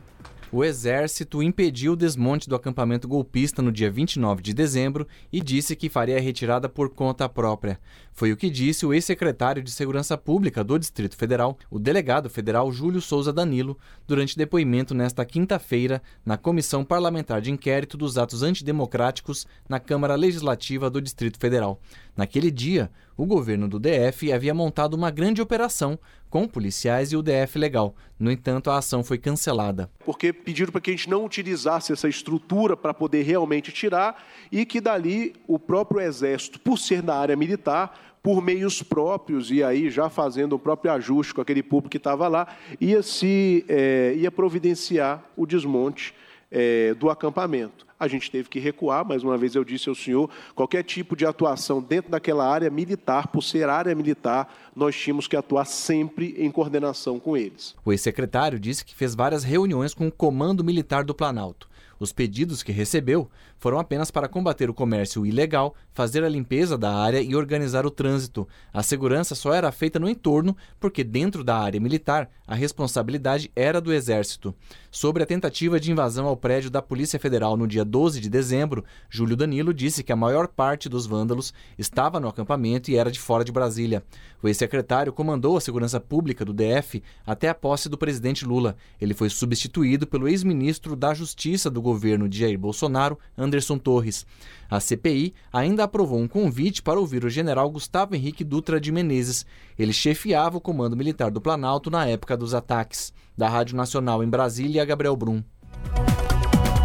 o Exército impediu o desmonte do acampamento golpista no dia 29 de dezembro e disse que faria a retirada por conta própria. Foi o que disse o ex-secretário de Segurança Pública do Distrito Federal, o delegado federal Júlio Souza Danilo, durante depoimento nesta quinta-feira na Comissão Parlamentar de Inquérito dos Atos Antidemocráticos na Câmara Legislativa do Distrito Federal. Naquele dia, o governo do DF havia montado uma grande operação com policiais e o DF legal. No entanto, a ação foi cancelada. Porque pediram para que a gente não utilizasse essa estrutura para poder realmente tirar e que dali o próprio Exército, por ser na área militar, por meios próprios, e aí já fazendo o próprio ajuste com aquele público que estava lá, ia, se, é, ia providenciar o desmonte é, do acampamento. A gente teve que recuar, mais uma vez eu disse ao senhor, qualquer tipo de atuação dentro daquela área militar, por ser área militar, nós tínhamos que atuar sempre em coordenação com eles. O ex-secretário disse que fez várias reuniões com o Comando Militar do Planalto. Os pedidos que recebeu foram apenas para combater o comércio ilegal, fazer a limpeza da área e organizar o trânsito. A segurança só era feita no entorno porque, dentro da área militar, a responsabilidade era do Exército. Sobre a tentativa de invasão ao prédio da Polícia Federal no dia 12 de dezembro, Júlio Danilo disse que a maior parte dos vândalos estava no acampamento e era de fora de Brasília. O ex-secretário comandou a segurança pública do DF até a posse do presidente Lula. Ele foi substituído pelo ex-ministro da Justiça do governo de Jair Bolsonaro, Anderson Torres. A CPI ainda aprovou um convite para ouvir o general Gustavo Henrique Dutra de Menezes. Ele chefiava o Comando Militar do Planalto na época dos ataques. Da Rádio Nacional em Brasília, Gabriel Brum.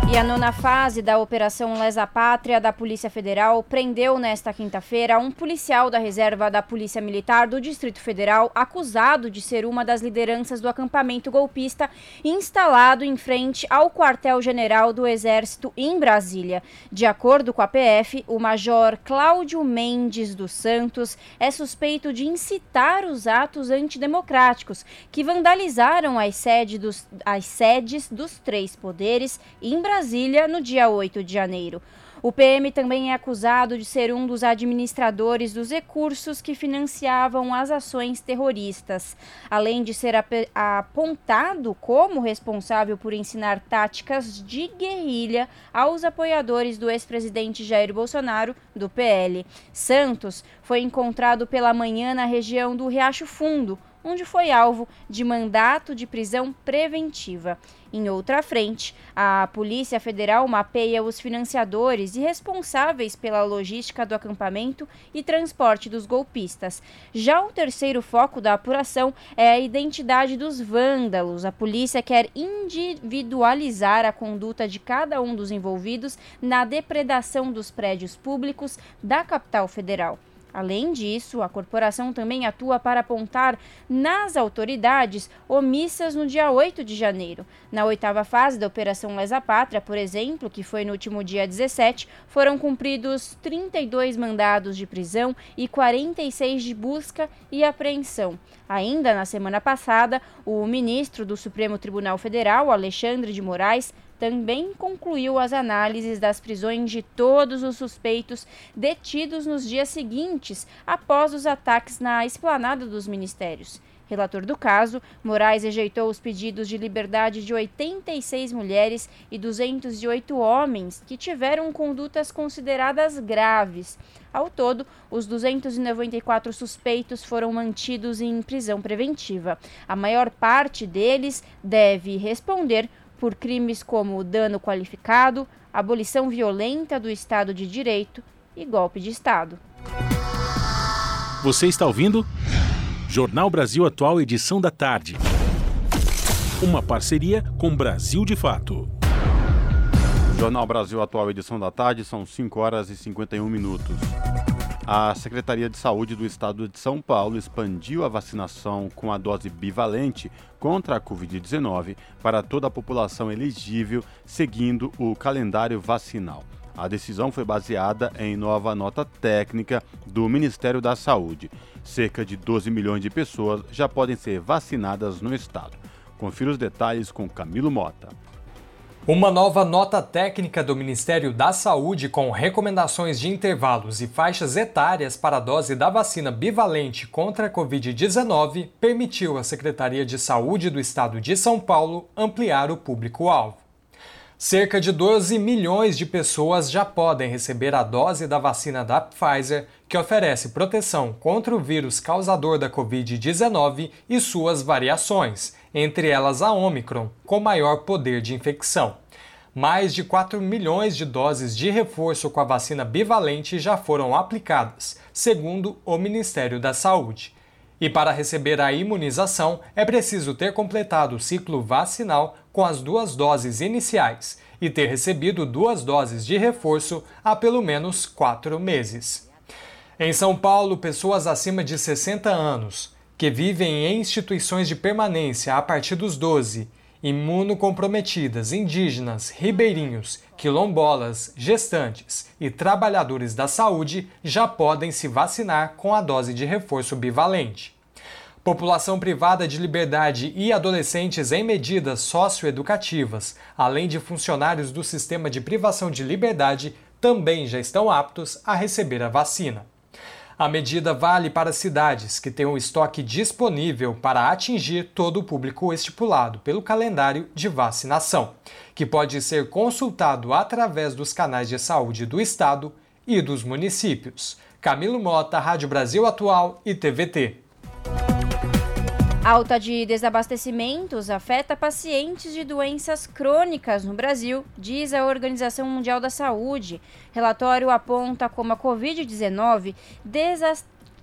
E a nona fase da Operação Lesa Pátria da Polícia Federal prendeu nesta quinta-feira um policial da reserva da Polícia Militar do Distrito Federal acusado de ser uma das lideranças do acampamento golpista instalado em frente ao quartel-general do Exército em Brasília. De acordo com a PF, o major Cláudio Mendes dos Santos é suspeito de incitar os atos antidemocráticos que vandalizaram as, sede dos, as sedes dos três poderes em Brasília Brasília no dia 8 de janeiro. O PM também é acusado de ser um dos administradores dos recursos que financiavam as ações terroristas, além de ser apontado como responsável por ensinar táticas de guerrilha aos apoiadores do ex-presidente Jair Bolsonaro, do PL. Santos foi encontrado pela manhã na região do Riacho Fundo, onde foi alvo de mandato de prisão preventiva. Em outra frente, a Polícia Federal mapeia os financiadores e responsáveis pela logística do acampamento e transporte dos golpistas. Já o terceiro foco da apuração é a identidade dos vândalos. A polícia quer individualizar a conduta de cada um dos envolvidos na depredação dos prédios públicos da capital federal. Além disso, a corporação também atua para apontar nas autoridades omissas no dia 8 de janeiro. Na oitava fase da Operação Lesa Pátria, por exemplo, que foi no último dia 17, foram cumpridos 32 mandados de prisão e 46 de busca e apreensão. Ainda na semana passada, o ministro do Supremo Tribunal Federal, Alexandre de Moraes, também concluiu as análises das prisões de todos os suspeitos detidos nos dias seguintes após os ataques na esplanada dos ministérios. Relator do caso, Moraes rejeitou os pedidos de liberdade de 86 mulheres e 208 homens que tiveram condutas consideradas graves. Ao todo, os 294 suspeitos foram mantidos em prisão preventiva. A maior parte deles deve responder por crimes como dano qualificado, abolição violenta do Estado de Direito e golpe de Estado. Você está ouvindo? Jornal Brasil Atual, edição da tarde. Uma parceria com Brasil de Fato. Jornal Brasil Atual, edição da tarde, são 5 horas e 51 minutos. A Secretaria de Saúde do Estado de São Paulo expandiu a vacinação com a dose bivalente contra a Covid-19 para toda a população elegível, seguindo o calendário vacinal. A decisão foi baseada em nova nota técnica do Ministério da Saúde. Cerca de 12 milhões de pessoas já podem ser vacinadas no estado. Confira os detalhes com Camilo Mota. Uma nova nota técnica do Ministério da Saúde com recomendações de intervalos e faixas etárias para a dose da vacina bivalente contra a Covid-19 permitiu à Secretaria de Saúde do Estado de São Paulo ampliar o público-alvo. Cerca de 12 milhões de pessoas já podem receber a dose da vacina da Pfizer, que oferece proteção contra o vírus causador da Covid-19 e suas variações, entre elas a Omicron, com maior poder de infecção. Mais de 4 milhões de doses de reforço com a vacina bivalente já foram aplicadas, segundo o Ministério da Saúde. E para receber a imunização, é preciso ter completado o ciclo vacinal com as duas doses iniciais e ter recebido duas doses de reforço há pelo menos quatro meses. Em São Paulo, pessoas acima de 60 anos, que vivem em instituições de permanência a partir dos 12, imunocomprometidas, indígenas, ribeirinhos, quilombolas, gestantes e trabalhadores da saúde já podem se vacinar com a dose de reforço bivalente. População privada de liberdade e adolescentes em medidas socioeducativas, além de funcionários do sistema de privação de liberdade, também já estão aptos a receber a vacina. A medida vale para cidades que tenham estoque disponível para atingir todo o público estipulado pelo calendário de vacinação, que pode ser consultado através dos canais de saúde do Estado e dos municípios. Camilo Mota, Rádio Brasil Atual e TVT. Alta de desabastecimentos afeta pacientes de doenças crônicas no Brasil, diz a Organização Mundial da Saúde. Relatório aponta como a Covid-19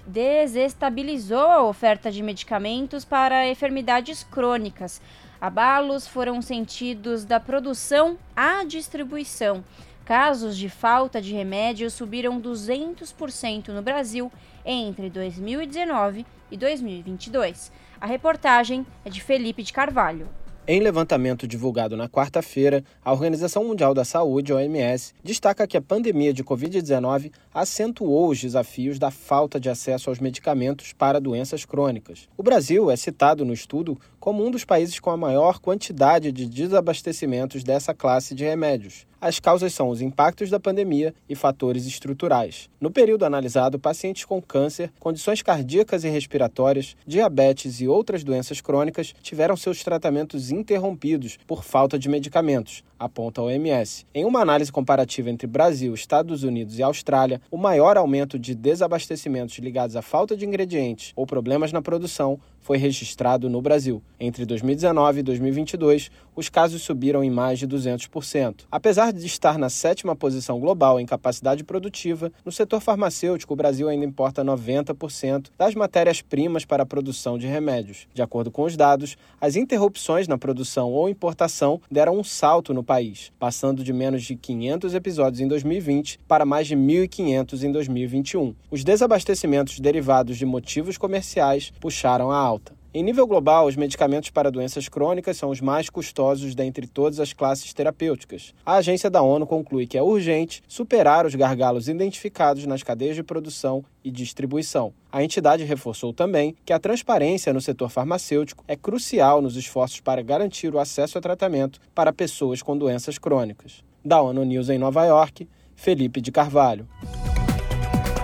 desestabilizou a oferta de medicamentos para enfermidades crônicas. Abalos foram sentidos da produção à distribuição. Casos de falta de remédios subiram 200% no Brasil entre 2019 e 2022. A reportagem é de Felipe de Carvalho. Em levantamento divulgado na quarta-feira, a Organização Mundial da Saúde, OMS, destaca que a pandemia de Covid-19 acentuou os desafios da falta de acesso aos medicamentos para doenças crônicas. O Brasil é citado no estudo como um dos países com a maior quantidade de desabastecimentos dessa classe de remédios. As causas são os impactos da pandemia e fatores estruturais. No período analisado, pacientes com câncer, condições cardíacas e respiratórias, diabetes e outras doenças crônicas tiveram seus tratamentos interrompidos por falta de medicamentos, aponta a OMS. Em uma análise comparativa entre Brasil, Estados Unidos e Austrália, o maior aumento de desabastecimentos ligados à falta de ingredientes ou problemas na produção foi registrado no Brasil. Entre 2019 e 2022, os casos subiram em mais de 200%. Apesar de estar na sétima posição global em capacidade produtiva, no setor farmacêutico o Brasil ainda importa 90% das matérias-primas para a produção de remédios. De acordo com os dados, as interrupções na produção ou importação deram um salto no país, passando de menos de 500 episódios em 2020 para mais de 1.500 em 2021. Os desabastecimentos derivados de motivos comerciais puxaram a alta. Em nível global, os medicamentos para doenças crônicas são os mais custosos dentre todas as classes terapêuticas. A agência da ONU conclui que é urgente superar os gargalos identificados nas cadeias de produção e distribuição. A entidade reforçou também que a transparência no setor farmacêutico é crucial nos esforços para garantir o acesso a tratamento para pessoas com doenças crônicas. Da ONU News em Nova York, Felipe de Carvalho.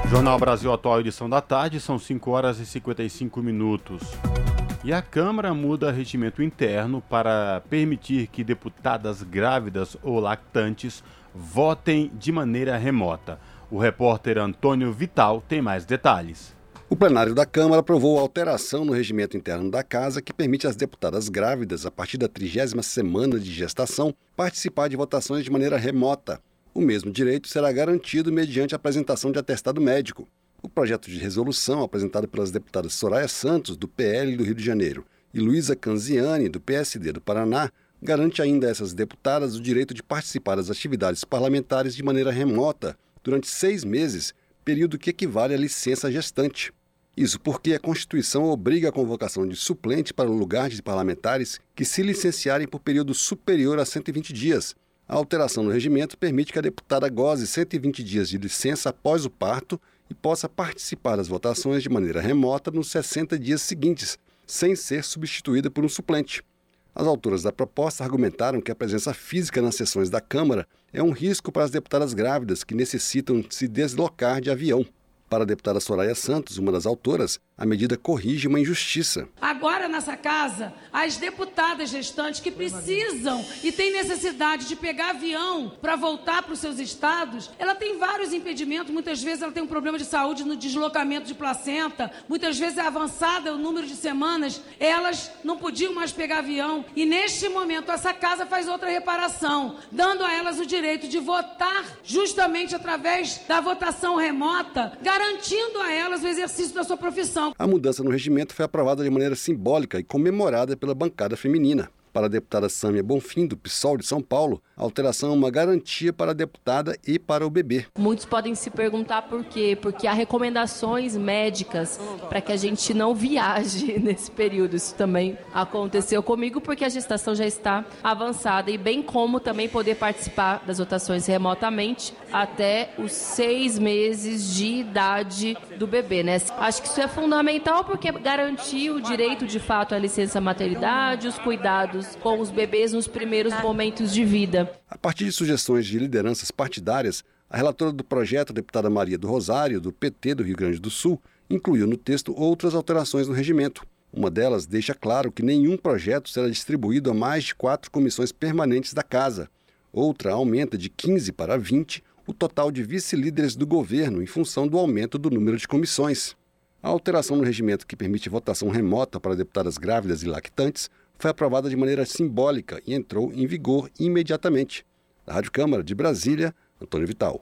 Jornal Brasil Atual, edição da tarde, são 5 horas e 55 minutos. E a Câmara muda regimento interno para permitir que deputadas grávidas ou lactantes votem de maneira remota. O repórter Antônio Vital tem mais detalhes. O plenário da Câmara aprovou a alteração no regimento interno da Casa que permite às deputadas grávidas, a partir da trigésima semana de gestação, participar de votações de maneira remota. O mesmo direito será garantido mediante a apresentação de atestado médico. O projeto de resolução, apresentado pelas deputadas Soraya Santos, do PL do Rio de Janeiro, e Luísa Canziani, do PSD do Paraná, garante ainda a essas deputadas o direito de participar das atividades parlamentares de maneira remota durante seis meses, período que equivale à licença gestante. Isso porque a Constituição obriga a convocação de suplente para o lugar de parlamentares que se licenciarem por período superior a 120 dias. A alteração no regimento permite que a deputada goze 120 dias de licença após o parto e possa participar das votações de maneira remota nos 60 dias seguintes, sem ser substituída por um suplente. As autoras da proposta argumentaram que a presença física nas sessões da Câmara é um risco para as deputadas grávidas que necessitam se deslocar de avião. Para a deputada Soraya Santos, uma das autoras, a medida corrige uma injustiça. Agora, nessa casa, as deputadas gestantes que precisam e têm necessidade de pegar avião para voltar para os seus estados, ela tem vários impedimentos. Muitas vezes ela tem um problema de saúde no deslocamento de placenta, muitas vezes é avançada o número de semanas, elas não podiam mais pegar avião. E neste momento, essa casa faz outra reparação, dando a elas o direito de votar justamente através da votação remota, garantindo a elas o exercício da sua profissão. A mudança no regimento foi aprovada de maneira simbólica e comemorada pela bancada feminina. Para a deputada Sâmia Bonfim, do PSOL de São Paulo, a alteração é uma garantia para a deputada e para o bebê. Muitos podem se perguntar por quê? Porque há recomendações médicas para que a gente não viaje nesse período. Isso também aconteceu comigo porque a gestação já está avançada e bem como também poder participar das votações remotamente até os seis meses de idade do bebê, né? Acho que isso é fundamental porque garantir o direito de fato à licença maternidade, os cuidados com os bebês nos primeiros momentos de vida. A partir de sugestões de lideranças partidárias, a relatora do projeto, a deputada Maria do Rosário, do PT do Rio Grande do Sul, incluiu no texto outras alterações no regimento. Uma delas deixa claro que nenhum projeto será distribuído a mais de quatro comissões permanentes da Casa. Outra aumenta de 15 para 20 o total de vice-líderes do governo em função do aumento do número de comissões. A alteração no regimento que permite votação remota para deputadas grávidas e lactantes foi aprovada de maneira simbólica e entrou em vigor imediatamente. Da Rádio Câmara de Brasília, Antônio Vital.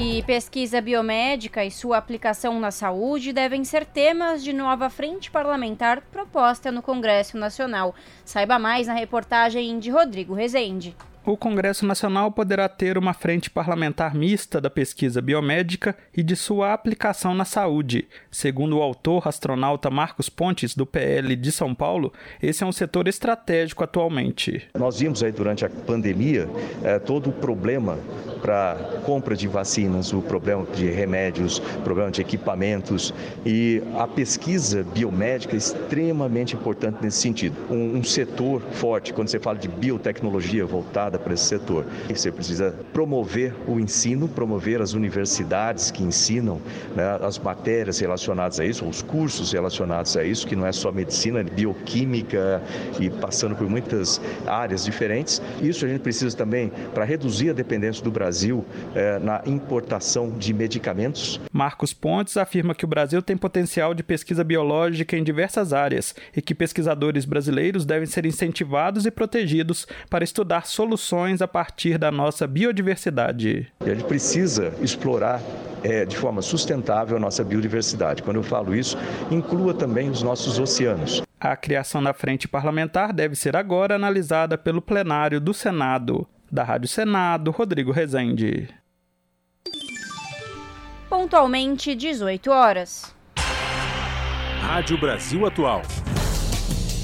E pesquisa biomédica e sua aplicação na saúde devem ser temas de nova frente parlamentar proposta no Congresso Nacional. Saiba mais na reportagem de Rodrigo Rezende. O Congresso Nacional poderá ter uma frente parlamentar mista da pesquisa biomédica e de sua aplicação na saúde. Segundo o autor astronauta Marcos Pontes, do PL de São Paulo, esse é um setor estratégico atualmente. Nós vimos aí durante a pandemia é, todo o problema para compra de vacinas, o problema de remédios, o problema de equipamentos e a pesquisa biomédica é extremamente importante nesse sentido. Um, um setor forte, quando você fala de biotecnologia voltada para esse setor, você precisa promover o ensino, promover as universidades que ensinam né, as matérias relacionadas a isso, os cursos relacionados a isso, que não é só medicina, é bioquímica e passando por muitas áreas diferentes. Isso a gente precisa também para reduzir a dependência do Brasil Brasil eh, na importação de medicamentos. Marcos Pontes afirma que o Brasil tem potencial de pesquisa biológica em diversas áreas e que pesquisadores brasileiros devem ser incentivados e protegidos para estudar soluções a partir da nossa biodiversidade. E a gente precisa explorar é, de forma sustentável a nossa biodiversidade. Quando eu falo isso, inclua também os nossos oceanos. A criação da frente parlamentar deve ser agora analisada pelo plenário do Senado. Da Rádio Senado, Rodrigo Rezende. Pontualmente 18 horas. Rádio Brasil Atual.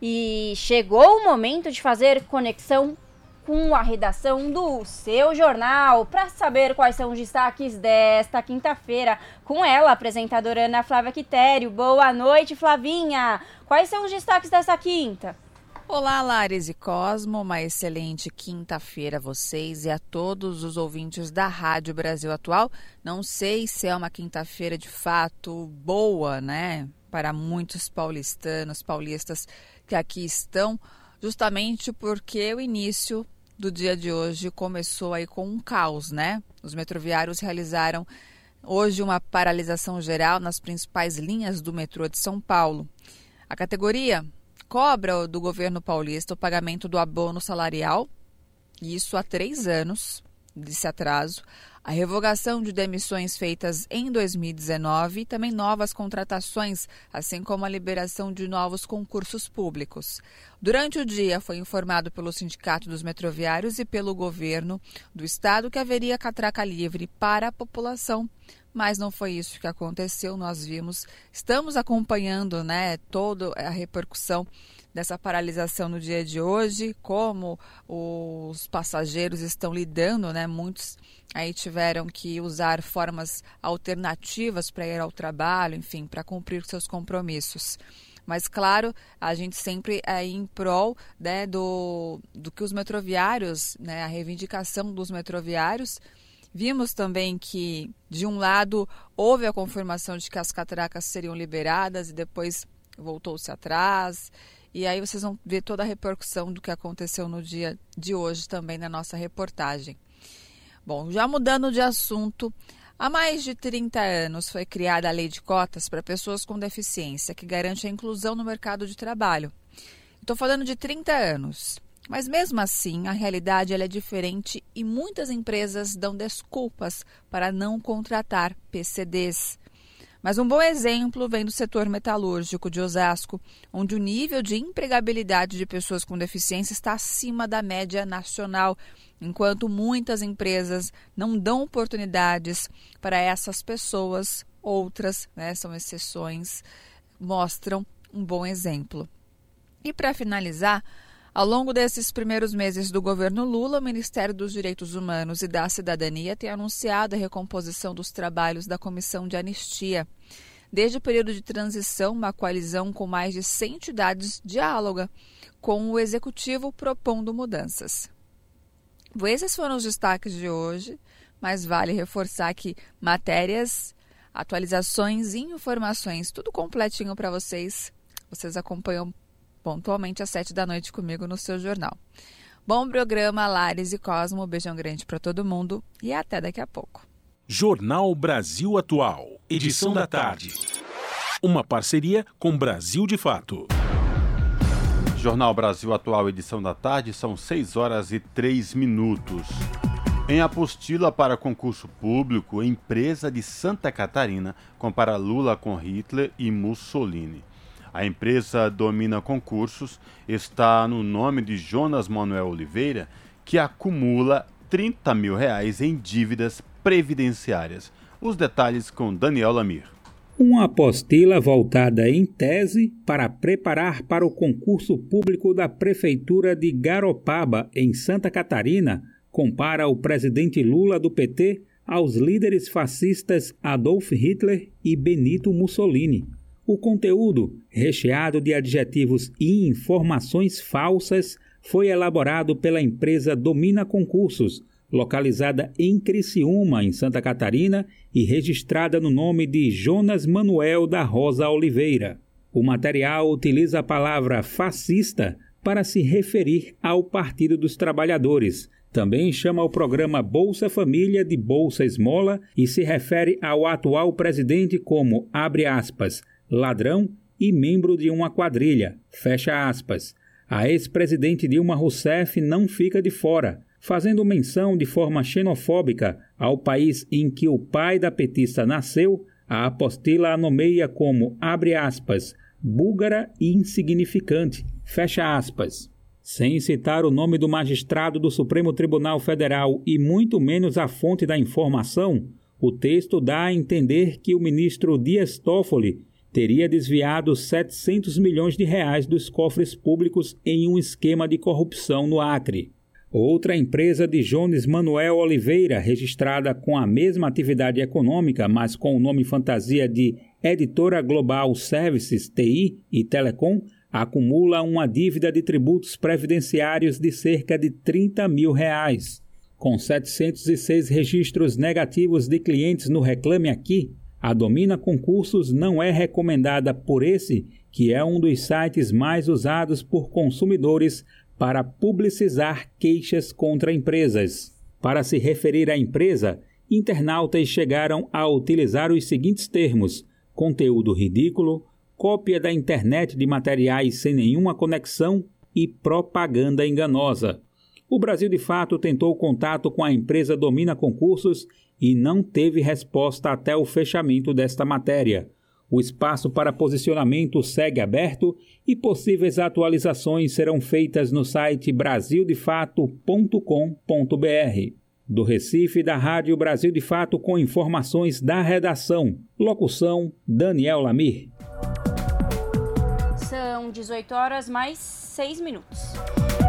E chegou o momento de fazer conexão com a redação do seu jornal para saber quais são os destaques desta quinta-feira. Com ela, apresentadora Ana Flávia Quitério. Boa noite, Flavinha! Quais são os destaques desta quinta? Olá, Lares e Cosmo, uma excelente quinta-feira a vocês e a todos os ouvintes da Rádio Brasil Atual. Não sei se é uma quinta-feira de fato boa, né, para muitos paulistanos, paulistas que aqui estão, justamente porque o início do dia de hoje começou aí com um caos, né? Os metroviários realizaram hoje uma paralisação geral nas principais linhas do metrô de São Paulo. A categoria cobra do governo paulista o pagamento do abono salarial, isso há três anos desse atraso, a revogação de demissões feitas em 2019 e também novas contratações, assim como a liberação de novos concursos públicos. Durante o dia, foi informado pelo Sindicato dos Metroviários e pelo governo do estado que haveria catraca livre para a população mas não foi isso que aconteceu. Nós vimos, estamos acompanhando, né, toda a repercussão dessa paralisação no dia de hoje, como os passageiros estão lidando, né? Muitos aí tiveram que usar formas alternativas para ir ao trabalho, enfim, para cumprir seus compromissos. Mas, claro, a gente sempre é em prol né, do, do que os metroviários, né, a reivindicação dos metroviários. Vimos também que, de um lado, houve a confirmação de que as catracas seriam liberadas e depois voltou-se atrás. E aí vocês vão ver toda a repercussão do que aconteceu no dia de hoje também na nossa reportagem. Bom, já mudando de assunto, há mais de 30 anos foi criada a Lei de Cotas para pessoas com deficiência, que garante a inclusão no mercado de trabalho. Estou falando de 30 anos. Mas mesmo assim, a realidade é diferente e muitas empresas dão desculpas para não contratar PCDs. Mas um bom exemplo vem do setor metalúrgico de Osasco, onde o nível de empregabilidade de pessoas com deficiência está acima da média nacional, enquanto muitas empresas não dão oportunidades para essas pessoas, outras, né, são exceções, mostram um bom exemplo. E para finalizar, ao longo desses primeiros meses do governo Lula, o Ministério dos Direitos Humanos e da Cidadania tem anunciado a recomposição dos trabalhos da Comissão de Anistia. Desde o período de transição, uma coalizão com mais de 100 entidades diáloga com o Executivo propondo mudanças. Esses foram os destaques de hoje, mas vale reforçar que matérias, atualizações e informações, tudo completinho para vocês. Vocês acompanham pontualmente às sete da noite comigo no seu jornal. Bom programa, Lares e Cosmo. Beijão grande para todo mundo e até daqui a pouco. Jornal Brasil Atual, edição da tarde. Uma parceria com Brasil de Fato. Jornal Brasil Atual, edição da tarde, são 6 horas e 3 minutos. Em apostila para concurso público, empresa de Santa Catarina compara Lula com Hitler e Mussolini. A empresa domina concursos, está no nome de Jonas Manuel Oliveira, que acumula 30 mil reais em dívidas previdenciárias. Os detalhes com Daniel Lamir. Uma apostila voltada em tese para preparar para o concurso público da Prefeitura de Garopaba, em Santa Catarina, compara o presidente Lula do PT aos líderes fascistas Adolf Hitler e Benito Mussolini. O conteúdo, recheado de adjetivos e informações falsas, foi elaborado pela empresa Domina Concursos, localizada em Criciúma, em Santa Catarina, e registrada no nome de Jonas Manuel da Rosa Oliveira. O material utiliza a palavra fascista para se referir ao Partido dos Trabalhadores. Também chama o programa Bolsa Família de Bolsa Esmola e se refere ao atual presidente como, abre aspas, ladrão e membro de uma quadrilha. Fecha aspas. A ex-presidente Dilma Rousseff não fica de fora, fazendo menção de forma xenofóbica ao país em que o pai da petista nasceu, a apostila a nomeia como, abre aspas, búlgara e insignificante, fecha aspas. Sem citar o nome do magistrado do Supremo Tribunal Federal e muito menos a fonte da informação, o texto dá a entender que o ministro Dias Toffoli teria desviado 700 milhões de reais dos cofres públicos em um esquema de corrupção no Acre. Outra empresa de Jones Manuel Oliveira, registrada com a mesma atividade econômica, mas com o nome fantasia de Editora Global Services TI e Telecom, acumula uma dívida de tributos previdenciários de cerca de 30 mil reais. Com 706 registros negativos de clientes no Reclame Aqui, a Domina Concursos não é recomendada por esse, que é um dos sites mais usados por consumidores para publicizar queixas contra empresas. Para se referir à empresa, internautas chegaram a utilizar os seguintes termos: conteúdo ridículo, cópia da internet de materiais sem nenhuma conexão e propaganda enganosa. O Brasil de Fato tentou contato com a empresa Domina Concursos e não teve resposta até o fechamento desta matéria. O espaço para posicionamento segue aberto e possíveis atualizações serão feitas no site brasildefato.com.br. Do Recife, da Rádio Brasil de Fato, com informações da redação. Locução: Daniel Lamir. São 18 horas mais 6 minutos.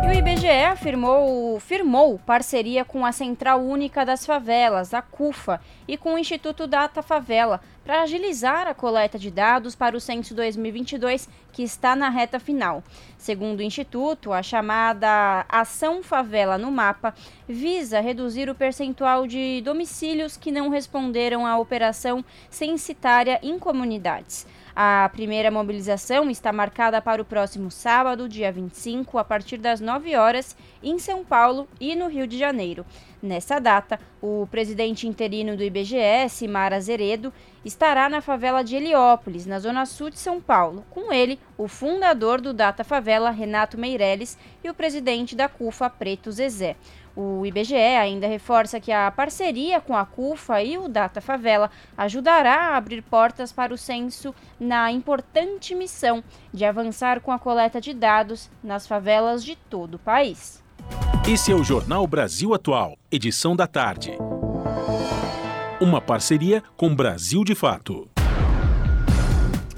E o IBGE afirmou, firmou parceria com a Central Única das Favelas, a CUFA, e com o Instituto Data Favela para agilizar a coleta de dados para o censo 2022, que está na reta final. Segundo o Instituto, a chamada Ação Favela no Mapa visa reduzir o percentual de domicílios que não responderam à operação censitária em comunidades. A primeira mobilização está marcada para o próximo sábado, dia 25, a partir das 9 horas, em São Paulo e no Rio de Janeiro. Nessa data, o presidente interino do IBGE, Simar Azeredo, estará na favela de Heliópolis, na zona sul de São Paulo. Com ele, o fundador do Data Favela, Renato Meirelles, e o presidente da CUFA, Preto Zezé. O IBGE ainda reforça que a parceria com a CUFA e o Data Favela ajudará a abrir portas para o censo na importante missão de avançar com a coleta de dados nas favelas de todo o país. Esse é o Jornal Brasil Atual, edição da tarde. Uma parceria com Brasil de Fato.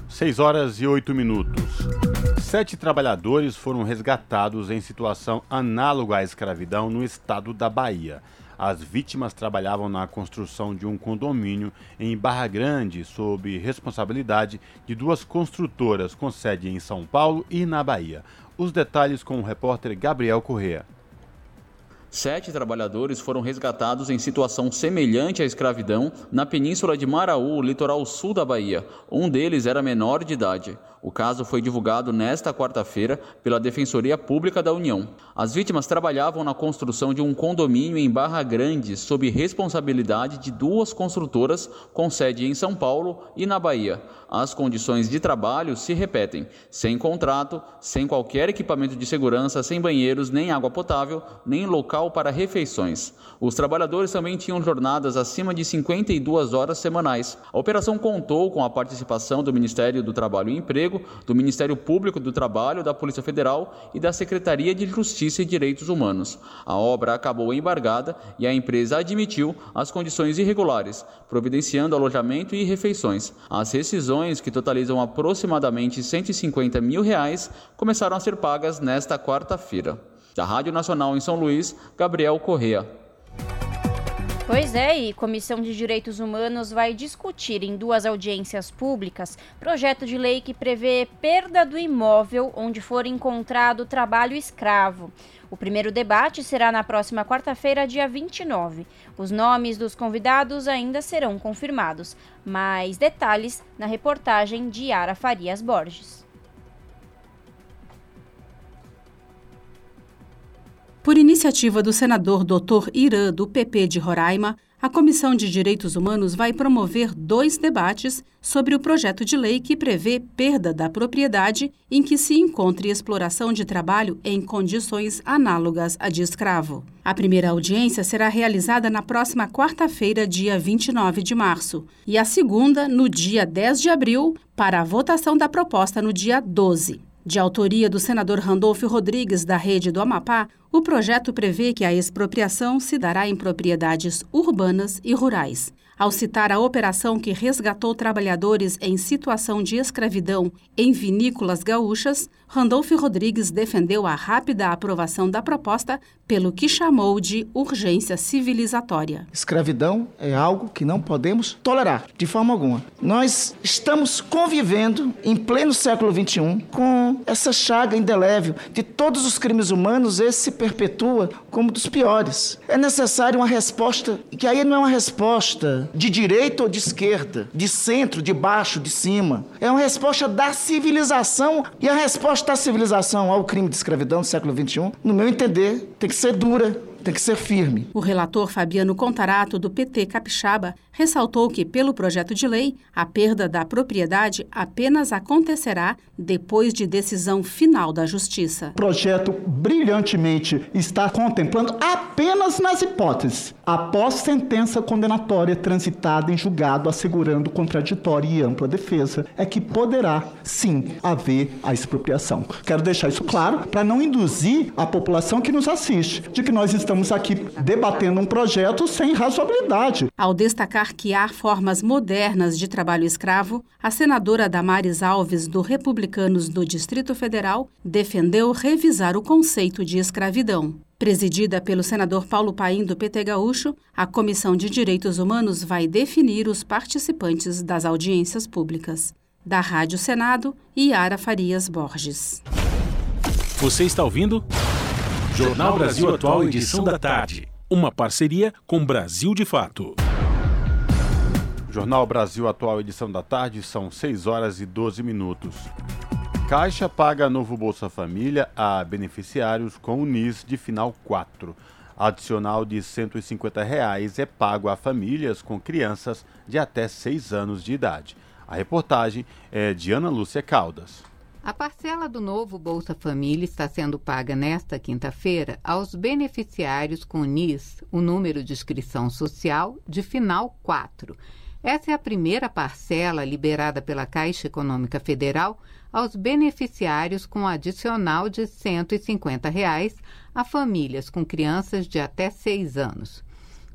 6 horas e 8 minutos. Sete trabalhadores foram resgatados em situação análoga à escravidão no estado da Bahia. As vítimas trabalhavam na construção de um condomínio em Barra Grande, sob responsabilidade de duas construtoras com sede em São Paulo e na Bahia. Os detalhes com o repórter Gabriel Correa. Sete trabalhadores foram resgatados em situação semelhante à escravidão na península de Maraú, litoral sul da Bahia. Um deles era menor de idade. O caso foi divulgado nesta quarta-feira pela Defensoria Pública da União. As vítimas trabalhavam na construção de um condomínio em Barra Grande, sob responsabilidade de duas construtoras com sede em São Paulo e na Bahia. As condições de trabalho se repetem: sem contrato, sem qualquer equipamento de segurança, sem banheiros, nem água potável, nem local para refeições. Os trabalhadores também tinham jornadas acima de 52 horas semanais. A operação contou com a participação do Ministério do Trabalho e Emprego, do Ministério Público do Trabalho, da Polícia Federal e da Secretaria de Justiça e Direitos Humanos. A obra acabou embargada e a empresa admitiu as condições irregulares, providenciando alojamento e refeições. As rescisões, que totalizam aproximadamente 150 mil reais, começaram a ser pagas nesta quarta-feira. Da Rádio Nacional em São Luís, Gabriel Correa. Pois é, e Comissão de Direitos Humanos vai discutir em duas audiências públicas projeto de lei que prevê perda do imóvel onde for encontrado trabalho escravo. O primeiro debate será na próxima quarta-feira, dia 29. Os nomes dos convidados ainda serão confirmados. Mais detalhes na reportagem de Yara Farias Borges. Por iniciativa do senador Dr. Irã, do PP de Roraima, a Comissão de Direitos Humanos vai promover dois debates sobre o projeto de lei que prevê perda da propriedade em que se encontre exploração de trabalho em condições análogas à de escravo. A primeira audiência será realizada na próxima quarta-feira, dia 29 de março, e a segunda no dia 10 de abril, para a votação da proposta no dia 12. De autoria do senador Randolfo Rodrigues, da Rede do Amapá, o projeto prevê que a expropriação se dará em propriedades urbanas e rurais. Ao citar a operação que resgatou trabalhadores em situação de escravidão em vinícolas gaúchas, Randolfo Rodrigues defendeu a rápida aprovação da proposta pelo que chamou de urgência civilizatória. Escravidão é algo que não podemos tolerar de forma alguma. Nós estamos convivendo em pleno século XXI com essa chaga indelével de todos os crimes humanos, esse perpetua como dos piores. É necessário uma resposta que aí não é uma resposta de direita ou de esquerda, de centro, de baixo, de cima. É uma resposta da civilização e a resposta da civilização ao crime de escravidão do século XXI, no meu entender, tem que ser dura, tem que ser firme. O relator Fabiano Contarato, do PT Capixaba, ressaltou que, pelo projeto de lei, a perda da propriedade apenas acontecerá depois de decisão final da Justiça. O projeto brilhantemente está contemplando apenas nas hipóteses, após sentença condenatória transitada em julgado assegurando contraditória e ampla defesa, é que poderá, sim, haver a expropriação. Quero deixar isso claro para não induzir a população que nos assiste de que nós estamos aqui debatendo um projeto sem razoabilidade. Ao destacar há formas modernas de trabalho escravo, a senadora Damares Alves, do Republicanos do Distrito Federal, defendeu revisar o conceito de escravidão. Presidida pelo senador Paulo Paim, do PT Gaúcho, a Comissão de Direitos Humanos vai definir os participantes das audiências públicas. Da Rádio Senado, Yara Farias Borges. Você está ouvindo? Jornal Brasil Atual, edição da tarde. Uma parceria com Brasil de Fato. Jornal Brasil Atual, edição da tarde, são 6 horas e 12 minutos. Caixa paga novo Bolsa Família a beneficiários com o NIS de final 4. Adicional de 150 reais é pago a famílias com crianças de até 6 anos de idade. A reportagem é de Ana Lúcia Caldas. A parcela do novo Bolsa Família está sendo paga nesta quinta-feira aos beneficiários com NIS, o número de inscrição social, de final 4. Essa é a primeira parcela liberada pela Caixa Econômica Federal aos beneficiários com adicional de 150 reais a famílias com crianças de até 6 anos.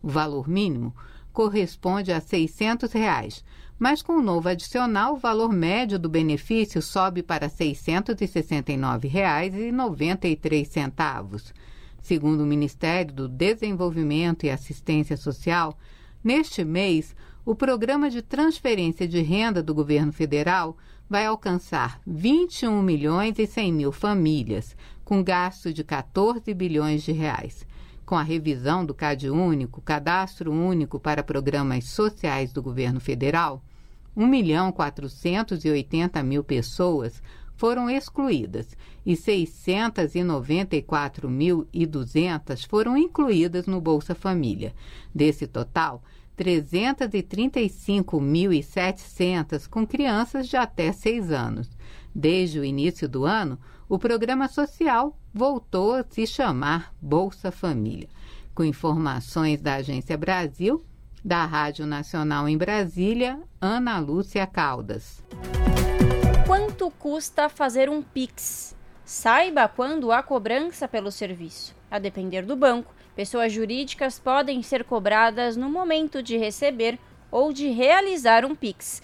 O valor mínimo corresponde a 600 reais, mas com o novo adicional, o valor médio do benefício sobe para R$ 669,93. Segundo o Ministério do Desenvolvimento e Assistência Social, neste mês, o programa de transferência de renda do governo federal vai alcançar 21 milhões e 100 mil famílias, com gasto de 14 bilhões de reais. Com a revisão do CAD único, Cadastro Único para Programas Sociais do Governo Federal, 1 milhão 480 mil pessoas foram excluídas e 694.200 foram incluídas no Bolsa Família. Desse total, 335.700 com crianças de até 6 anos. Desde o início do ano, o programa social voltou a se chamar Bolsa Família. Com informações da Agência Brasil, da Rádio Nacional em Brasília, Ana Lúcia Caldas. Quanto custa fazer um Pix? Saiba quando há cobrança pelo serviço. A depender do banco, pessoas jurídicas podem ser cobradas no momento de receber ou de realizar um Pix.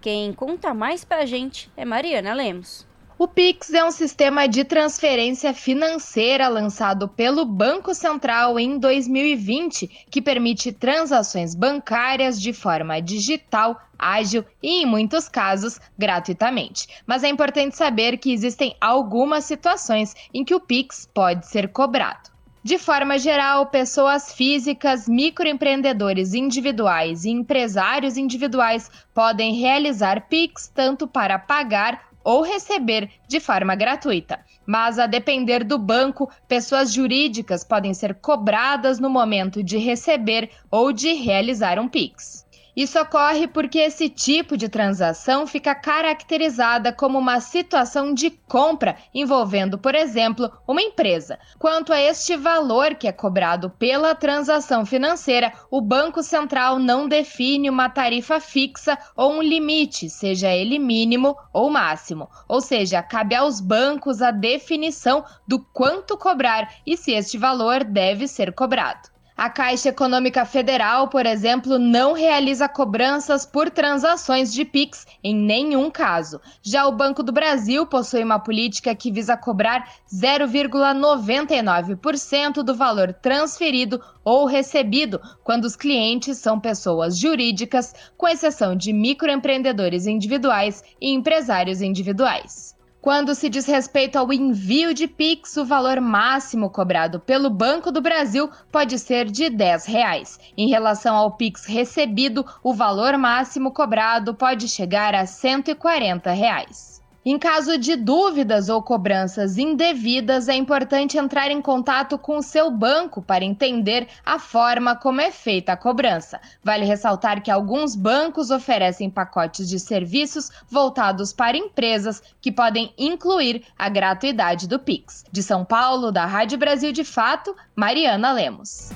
Quem conta mais pra gente é Mariana Lemos. O Pix é um sistema de transferência financeira lançado pelo Banco Central em 2020 que permite transações bancárias de forma digital, ágil e, em muitos casos, gratuitamente. Mas é importante saber que existem algumas situações em que o Pix pode ser cobrado. De forma geral, pessoas físicas, microempreendedores individuais e empresários individuais podem realizar PIX tanto para pagar ou receber de forma gratuita. Mas, a depender do banco, pessoas jurídicas podem ser cobradas no momento de receber ou de realizar um PIX. Isso ocorre porque esse tipo de transação fica caracterizada como uma situação de compra envolvendo, por exemplo, uma empresa. Quanto a este valor que é cobrado pela transação financeira, o Banco Central não define uma tarifa fixa ou um limite, seja ele mínimo ou máximo. Ou seja, cabe aos bancos a definição do quanto cobrar e se este valor deve ser cobrado. A Caixa Econômica Federal, por exemplo, não realiza cobranças por transações de PIX em nenhum caso. Já o Banco do Brasil possui uma política que visa cobrar 0,99% do valor transferido ou recebido quando os clientes são pessoas jurídicas, com exceção de microempreendedores individuais e empresários individuais. Quando se diz respeito ao envio de Pix, o valor máximo cobrado pelo Banco do Brasil pode ser de 10 reais. Em relação ao Pix recebido, o valor máximo cobrado pode chegar a 140 reais. Em caso de dúvidas ou cobranças indevidas, é importante entrar em contato com o seu banco para entender a forma como é feita a cobrança. Vale ressaltar que alguns bancos oferecem pacotes de serviços voltados para empresas que podem incluir a gratuidade do Pix. De São Paulo, da Rádio Brasil de Fato, Mariana Lemos.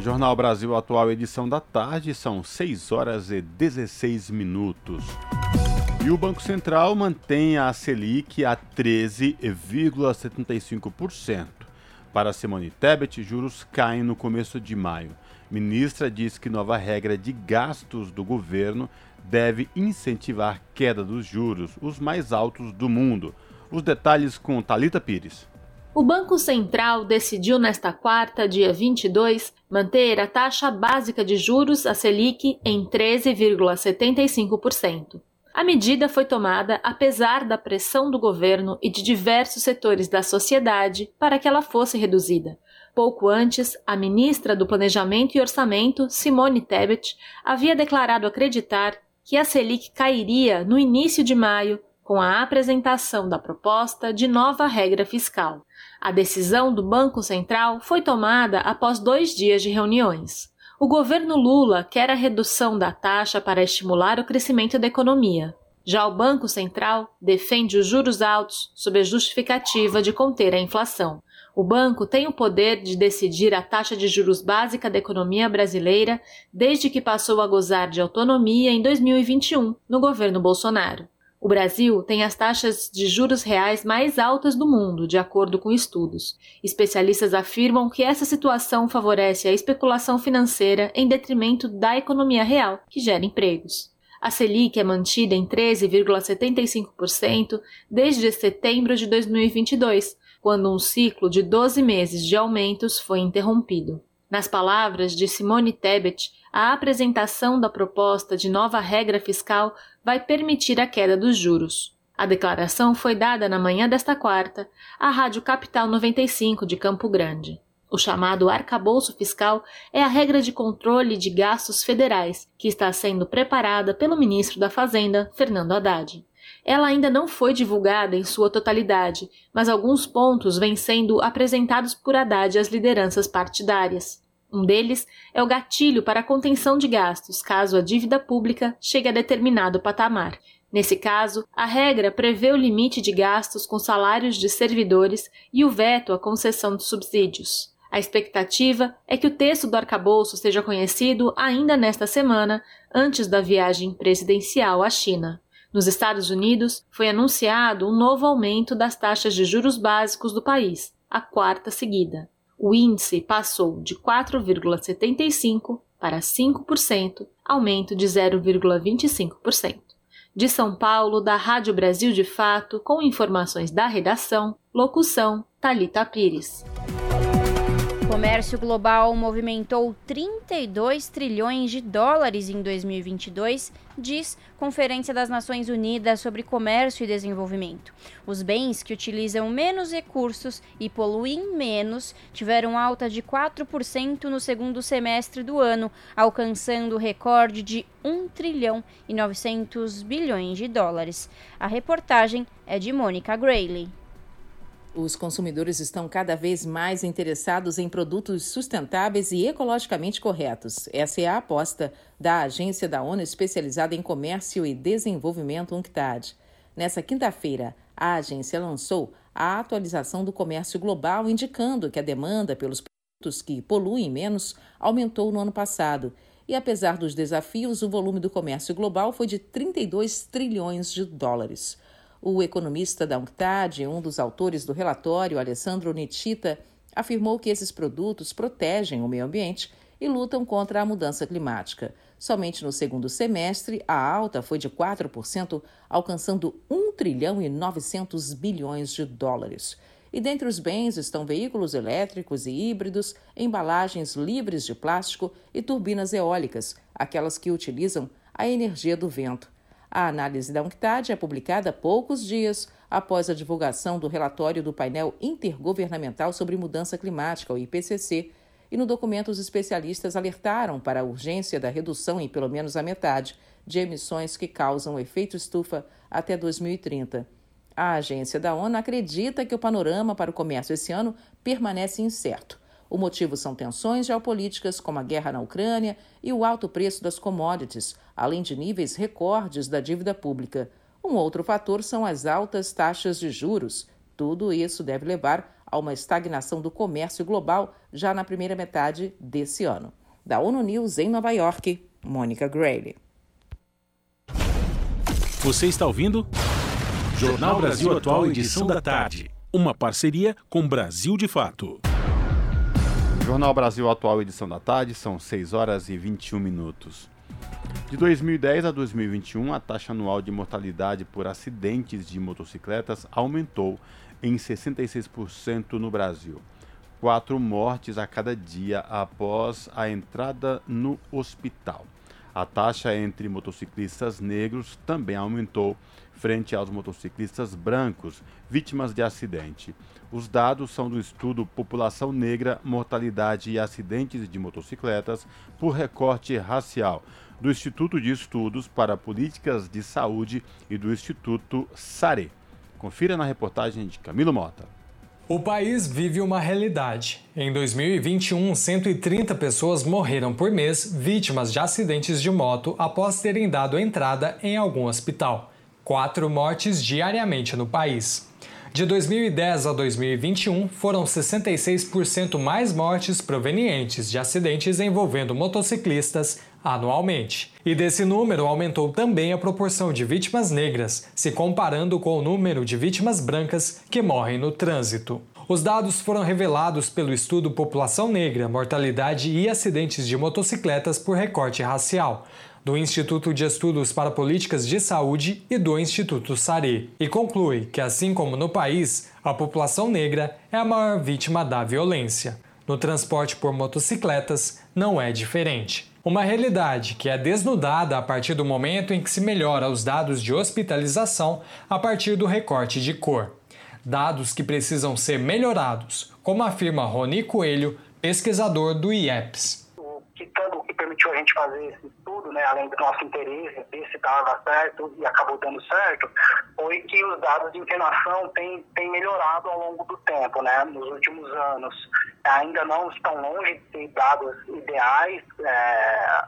Jornal Brasil Atual, edição da tarde, são 6 horas e 16 minutos. E o Banco Central mantém a Selic a 13,75%. Para Simone Tebet, juros caem no começo de maio. Ministra diz que nova regra de gastos do governo deve incentivar queda dos juros, os mais altos do mundo. Os detalhes com Talita Pires. O Banco Central decidiu nesta quarta, dia 22, manter a taxa básica de juros, a Selic, em 13,75%. A medida foi tomada apesar da pressão do governo e de diversos setores da sociedade para que ela fosse reduzida. Pouco antes, a ministra do Planejamento e Orçamento, Simone Tebet, havia declarado acreditar que a Selic cairia no início de maio com a apresentação da proposta de nova regra fiscal. A decisão do Banco Central foi tomada após dois dias de reuniões. O governo Lula quer a redução da taxa para estimular o crescimento da economia. Já o Banco Central defende os juros altos sob a justificativa de conter a inflação. O banco tem o poder de decidir a taxa de juros básica da economia brasileira desde que passou a gozar de autonomia em 2021, no governo Bolsonaro. O Brasil tem as taxas de juros reais mais altas do mundo, de acordo com estudos. Especialistas afirmam que essa situação favorece a especulação financeira em detrimento da economia real, que gera empregos. A Selic é mantida em 13,75% desde setembro de 2022, quando um ciclo de 12 meses de aumentos foi interrompido. Nas palavras de Simone Tebet, a apresentação da proposta de nova regra fiscal vai permitir a queda dos juros. A declaração foi dada na manhã desta quarta à Rádio Capital 95 de Campo Grande. O chamado arcabouço fiscal é a regra de controle de gastos federais que está sendo preparada pelo ministro da Fazenda, Fernando Haddad. Ela ainda não foi divulgada em sua totalidade, mas alguns pontos vêm sendo apresentados por Haddad às lideranças partidárias. Um deles é o gatilho para a contenção de gastos caso a dívida pública chegue a determinado patamar. Nesse caso, a regra prevê o limite de gastos com salários de servidores e o veto à concessão de subsídios. A expectativa é que o texto do arcabouço seja conhecido ainda nesta semana, antes da viagem presidencial à China. Nos Estados Unidos, foi anunciado um novo aumento das taxas de juros básicos do país, a quarta seguida. O índice passou de 4,75% para 5%, aumento de 0,25%. De São Paulo, da Rádio Brasil de Fato, com informações da redação, locução Talita Pires comércio global movimentou 32 trilhões de dólares em 2022, diz Conferência das Nações Unidas sobre Comércio e Desenvolvimento. Os bens que utilizam menos recursos e poluem menos tiveram alta de 4% no segundo semestre do ano, alcançando o recorde de 1 trilhão e 900 bilhões de dólares. A reportagem é de Mônica Grayley. Os consumidores estão cada vez mais interessados em produtos sustentáveis e ecologicamente corretos. Essa é a aposta da agência da ONU especializada em comércio e desenvolvimento UNCTAD. Nessa quinta-feira, a agência lançou a atualização do comércio global, indicando que a demanda pelos produtos que poluem menos aumentou no ano passado. E apesar dos desafios, o volume do comércio global foi de 32 trilhões de dólares. O economista da UNCTAD, um dos autores do relatório, Alessandro Nitita, afirmou que esses produtos protegem o meio ambiente e lutam contra a mudança climática. Somente no segundo semestre, a alta foi de 4%, alcançando 1 trilhão e 900 bilhões de dólares. E dentre os bens estão veículos elétricos e híbridos, embalagens livres de plástico e turbinas eólicas, aquelas que utilizam a energia do vento. A análise da UNCTAD é publicada poucos dias após a divulgação do relatório do painel intergovernamental sobre mudança climática, o IPCC, e no documento os especialistas alertaram para a urgência da redução em pelo menos a metade de emissões que causam efeito estufa até 2030. A agência da ONU acredita que o panorama para o comércio esse ano permanece incerto. O motivo são tensões geopolíticas, como a guerra na Ucrânia e o alto preço das commodities, além de níveis recordes da dívida pública. Um outro fator são as altas taxas de juros. Tudo isso deve levar a uma estagnação do comércio global já na primeira metade desse ano. Da ONU News em Nova York, Mônica Grayley. Você está ouvindo? Jornal Brasil Atual, edição da tarde. Uma parceria com Brasil de Fato. Jornal Brasil Atual, edição da tarde, são 6 horas e 21 minutos. De 2010 a 2021, a taxa anual de mortalidade por acidentes de motocicletas aumentou em 66% no Brasil. Quatro mortes a cada dia após a entrada no hospital. A taxa entre motociclistas negros também aumentou frente aos motociclistas brancos vítimas de acidente. Os dados são do estudo População Negra, Mortalidade e Acidentes de Motocicletas por Recorte Racial, do Instituto de Estudos para Políticas de Saúde e do Instituto SARE. Confira na reportagem de Camilo Mota. O país vive uma realidade. Em 2021, 130 pessoas morreram por mês vítimas de acidentes de moto após terem dado entrada em algum hospital. Quatro mortes diariamente no país. De 2010 a 2021, foram 66% mais mortes provenientes de acidentes envolvendo motociclistas anualmente. E desse número aumentou também a proporção de vítimas negras, se comparando com o número de vítimas brancas que morrem no trânsito. Os dados foram revelados pelo estudo População Negra, Mortalidade e Acidentes de Motocicletas por Recorte Racial, do Instituto de Estudos para Políticas de Saúde e do Instituto SARE, e conclui que, assim como no país, a população negra é a maior vítima da violência. No transporte por motocicletas, não é diferente. Uma realidade que é desnudada a partir do momento em que se melhora os dados de hospitalização a partir do recorte de cor. Dados que precisam ser melhorados, como afirma Rony Coelho, pesquisador do IEPS. Permitiu a gente fazer esse estudo, né, além do nosso interesse, ver se estava certo e acabou dando certo, foi que os dados de internação têm, têm melhorado ao longo do tempo, né, nos últimos anos. Ainda não estão longe de ser dados ideais, é,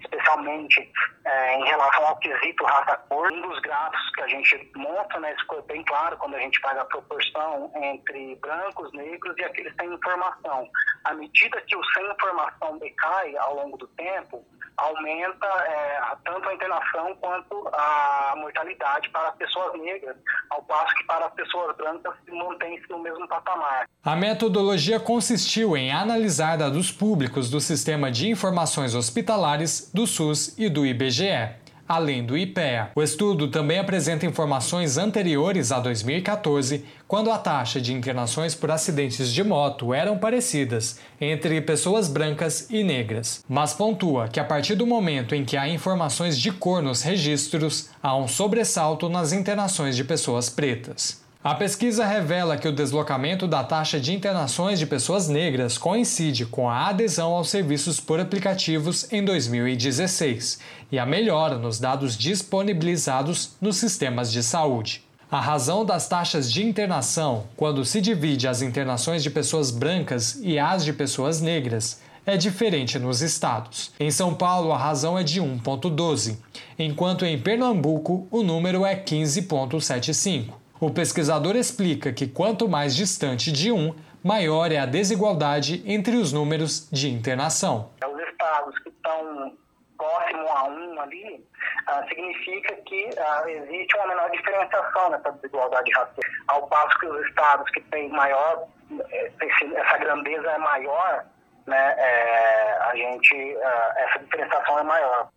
especialmente é, em relação ao quesito raça-cor. Um dos gráficos que a gente mostra, né, ficou bem claro quando a gente faz a proporção entre brancos, negros e aqueles sem informação. À medida que o sem informação decai ao longo do tempo, aumenta é, tanto a internação quanto a mortalidade para as pessoas negras, ao passo que para as pessoas brancas se mantém-se no mesmo patamar. A metodologia consistiu em analisar dados públicos do Sistema de Informações Hospitalares, do SUS e do IBGE além do IPEA. O estudo também apresenta informações anteriores a 2014, quando a taxa de internações por acidentes de moto eram parecidas entre pessoas brancas e negras, mas pontua que a partir do momento em que há informações de cor nos registros, há um sobressalto nas internações de pessoas pretas. A pesquisa revela que o deslocamento da taxa de internações de pessoas negras coincide com a adesão aos serviços por aplicativos em 2016 e a melhora nos dados disponibilizados nos sistemas de saúde. A razão das taxas de internação, quando se divide as internações de pessoas brancas e as de pessoas negras, é diferente nos estados. Em São Paulo, a razão é de 1,12, enquanto em Pernambuco o número é 15,75. O pesquisador explica que quanto mais distante de um, maior é a desigualdade entre os números de internação. Os estados que estão próximo a um ali, ah, significa que ah, existe uma menor diferenciação nessa desigualdade racial. Ao passo que os estados que têm maior, eh, essa grandeza é maior, né, é, a gente, ah, essa diferenciação é maior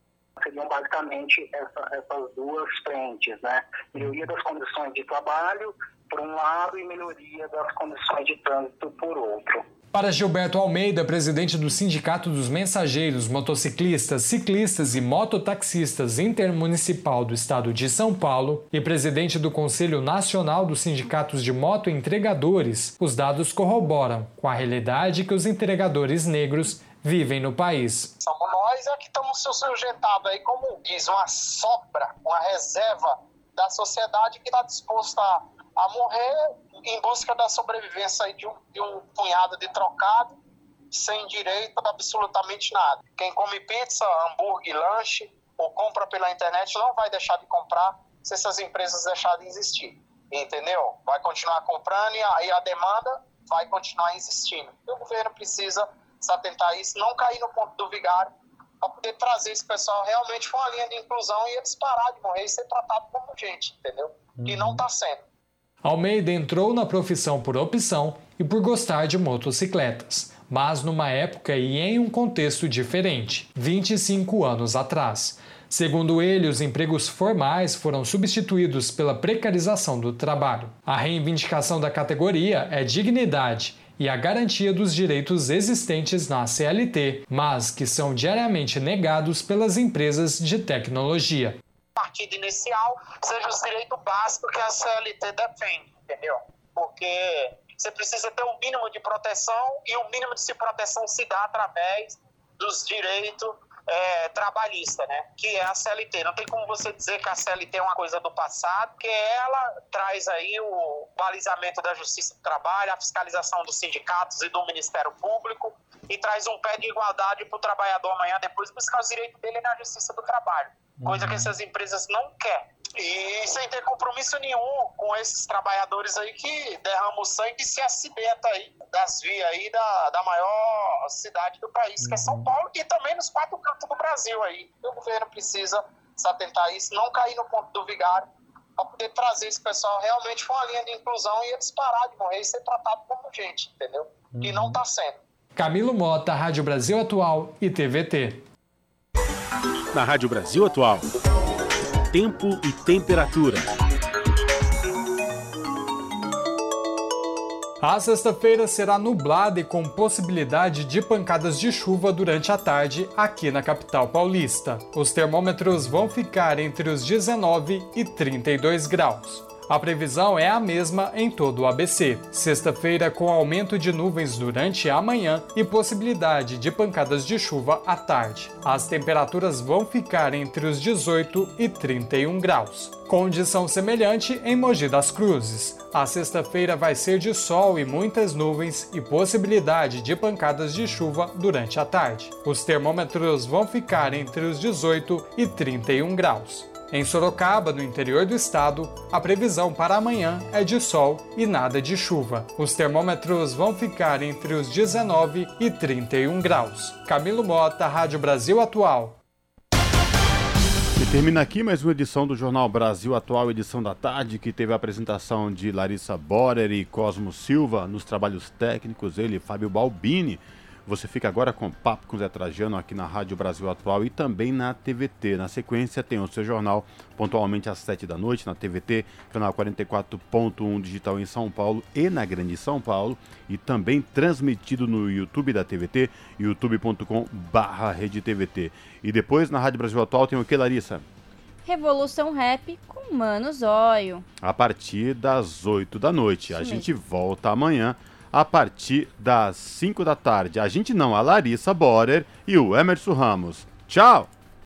seriam basicamente essa, essas duas frentes, né? Melhoria das condições de trabalho, por um lado, e melhoria das condições de trânsito, por outro. Para Gilberto Almeida, presidente do Sindicato dos Mensageiros, Motociclistas, Ciclistas e Mototaxistas Intermunicipal do Estado de São Paulo e presidente do Conselho Nacional dos Sindicatos de Motoentregadores, os dados corroboram com a realidade que os entregadores negros vivem no país. Somos nós é que estamos sujeitados aí, como diz, uma sobra, uma reserva da sociedade que está disposta a, morrer em busca da sobrevivência de um, de um punhado de trocado, sem direito a absolutamente nada. Quem come pizza, hambúrguer, lanche ou compra pela internet não vai deixar de comprar se essas empresas deixarem de existir. Entendeu? Vai continuar comprando e a, e a demanda vai continuar existindo. o governo precisa se atentar a isso, não cair no ponto do vigário, para poder trazer esse pessoal realmente para uma linha de inclusão e eles parar de morrer e ser tratado como gente, entendeu? Uhum. E não está sendo. Almeida entrou na profissão por opção e por gostar de motocicletas, mas numa época e em um contexto diferente, 25 anos atrás. Segundo ele, os empregos formais foram substituídos pela precarização do trabalho. A reivindicação da categoria é dignidade e a garantia dos direitos existentes na CLT, mas que são diariamente negados pelas empresas de tecnologia. Partido inicial seja os direitos básicos que a CLT defende, entendeu? Porque você precisa ter um mínimo de proteção e o mínimo de proteção se dá através dos direitos é, trabalhista, né? Que é a CLT. Não tem como você dizer que a CLT é uma coisa do passado, porque ela traz aí o balizamento da Justiça do Trabalho, a fiscalização dos sindicatos e do Ministério Público e traz um pé de igualdade para o trabalhador amanhã depois buscar os direitos dele na Justiça do Trabalho. Coisa que uhum. essas empresas não querem. E sem ter compromisso nenhum com esses trabalhadores aí que derramam sangue e se acidentam aí das vias aí da, da maior cidade do país, que é São uhum. Paulo, e também nos quatro cantos do Brasil aí. O governo precisa se atentar a isso, não cair no ponto do vigário, para poder trazer esse pessoal realmente para uma linha de inclusão e eles parar de morrer e ser tratados como gente, entendeu? E não está sendo. Camilo Mota, Rádio Brasil Atual e TVT. Na Rádio Brasil Atual tempo e temperatura. A sexta-feira será nublada e com possibilidade de pancadas de chuva durante a tarde aqui na capital paulista. Os termômetros vão ficar entre os 19 e 32 graus. A previsão é a mesma em todo o ABC. Sexta-feira, com aumento de nuvens durante a manhã e possibilidade de pancadas de chuva à tarde. As temperaturas vão ficar entre os 18 e 31 graus. Condição semelhante em Mogi das Cruzes. A sexta-feira vai ser de sol e muitas nuvens e possibilidade de pancadas de chuva durante a tarde. Os termômetros vão ficar entre os 18 e 31 graus. Em Sorocaba, no interior do estado, a previsão para amanhã é de sol e nada de chuva. Os termômetros vão ficar entre os 19 e 31 graus. Camilo Mota, Rádio Brasil Atual. E termina aqui mais uma edição do Jornal Brasil Atual, edição da tarde, que teve a apresentação de Larissa Borer e Cosmo Silva nos trabalhos técnicos, ele, Fábio Balbini. Você fica agora com Papo com Zé Trajano aqui na Rádio Brasil Atual e também na TVT. Na sequência tem o seu jornal pontualmente às 7 da noite na TVT, canal 44.1 digital em São Paulo e na Grande São Paulo e também transmitido no YouTube da TVT, youtube.com barra TVT. E depois na Rádio Brasil Atual tem o que, Larissa? Revolução Rap com Mano Zóio. A partir das 8 da noite. Isso a mesmo. gente volta amanhã a partir das 5 da tarde. A gente não, a Larissa Borer e o Emerson Ramos. Tchau!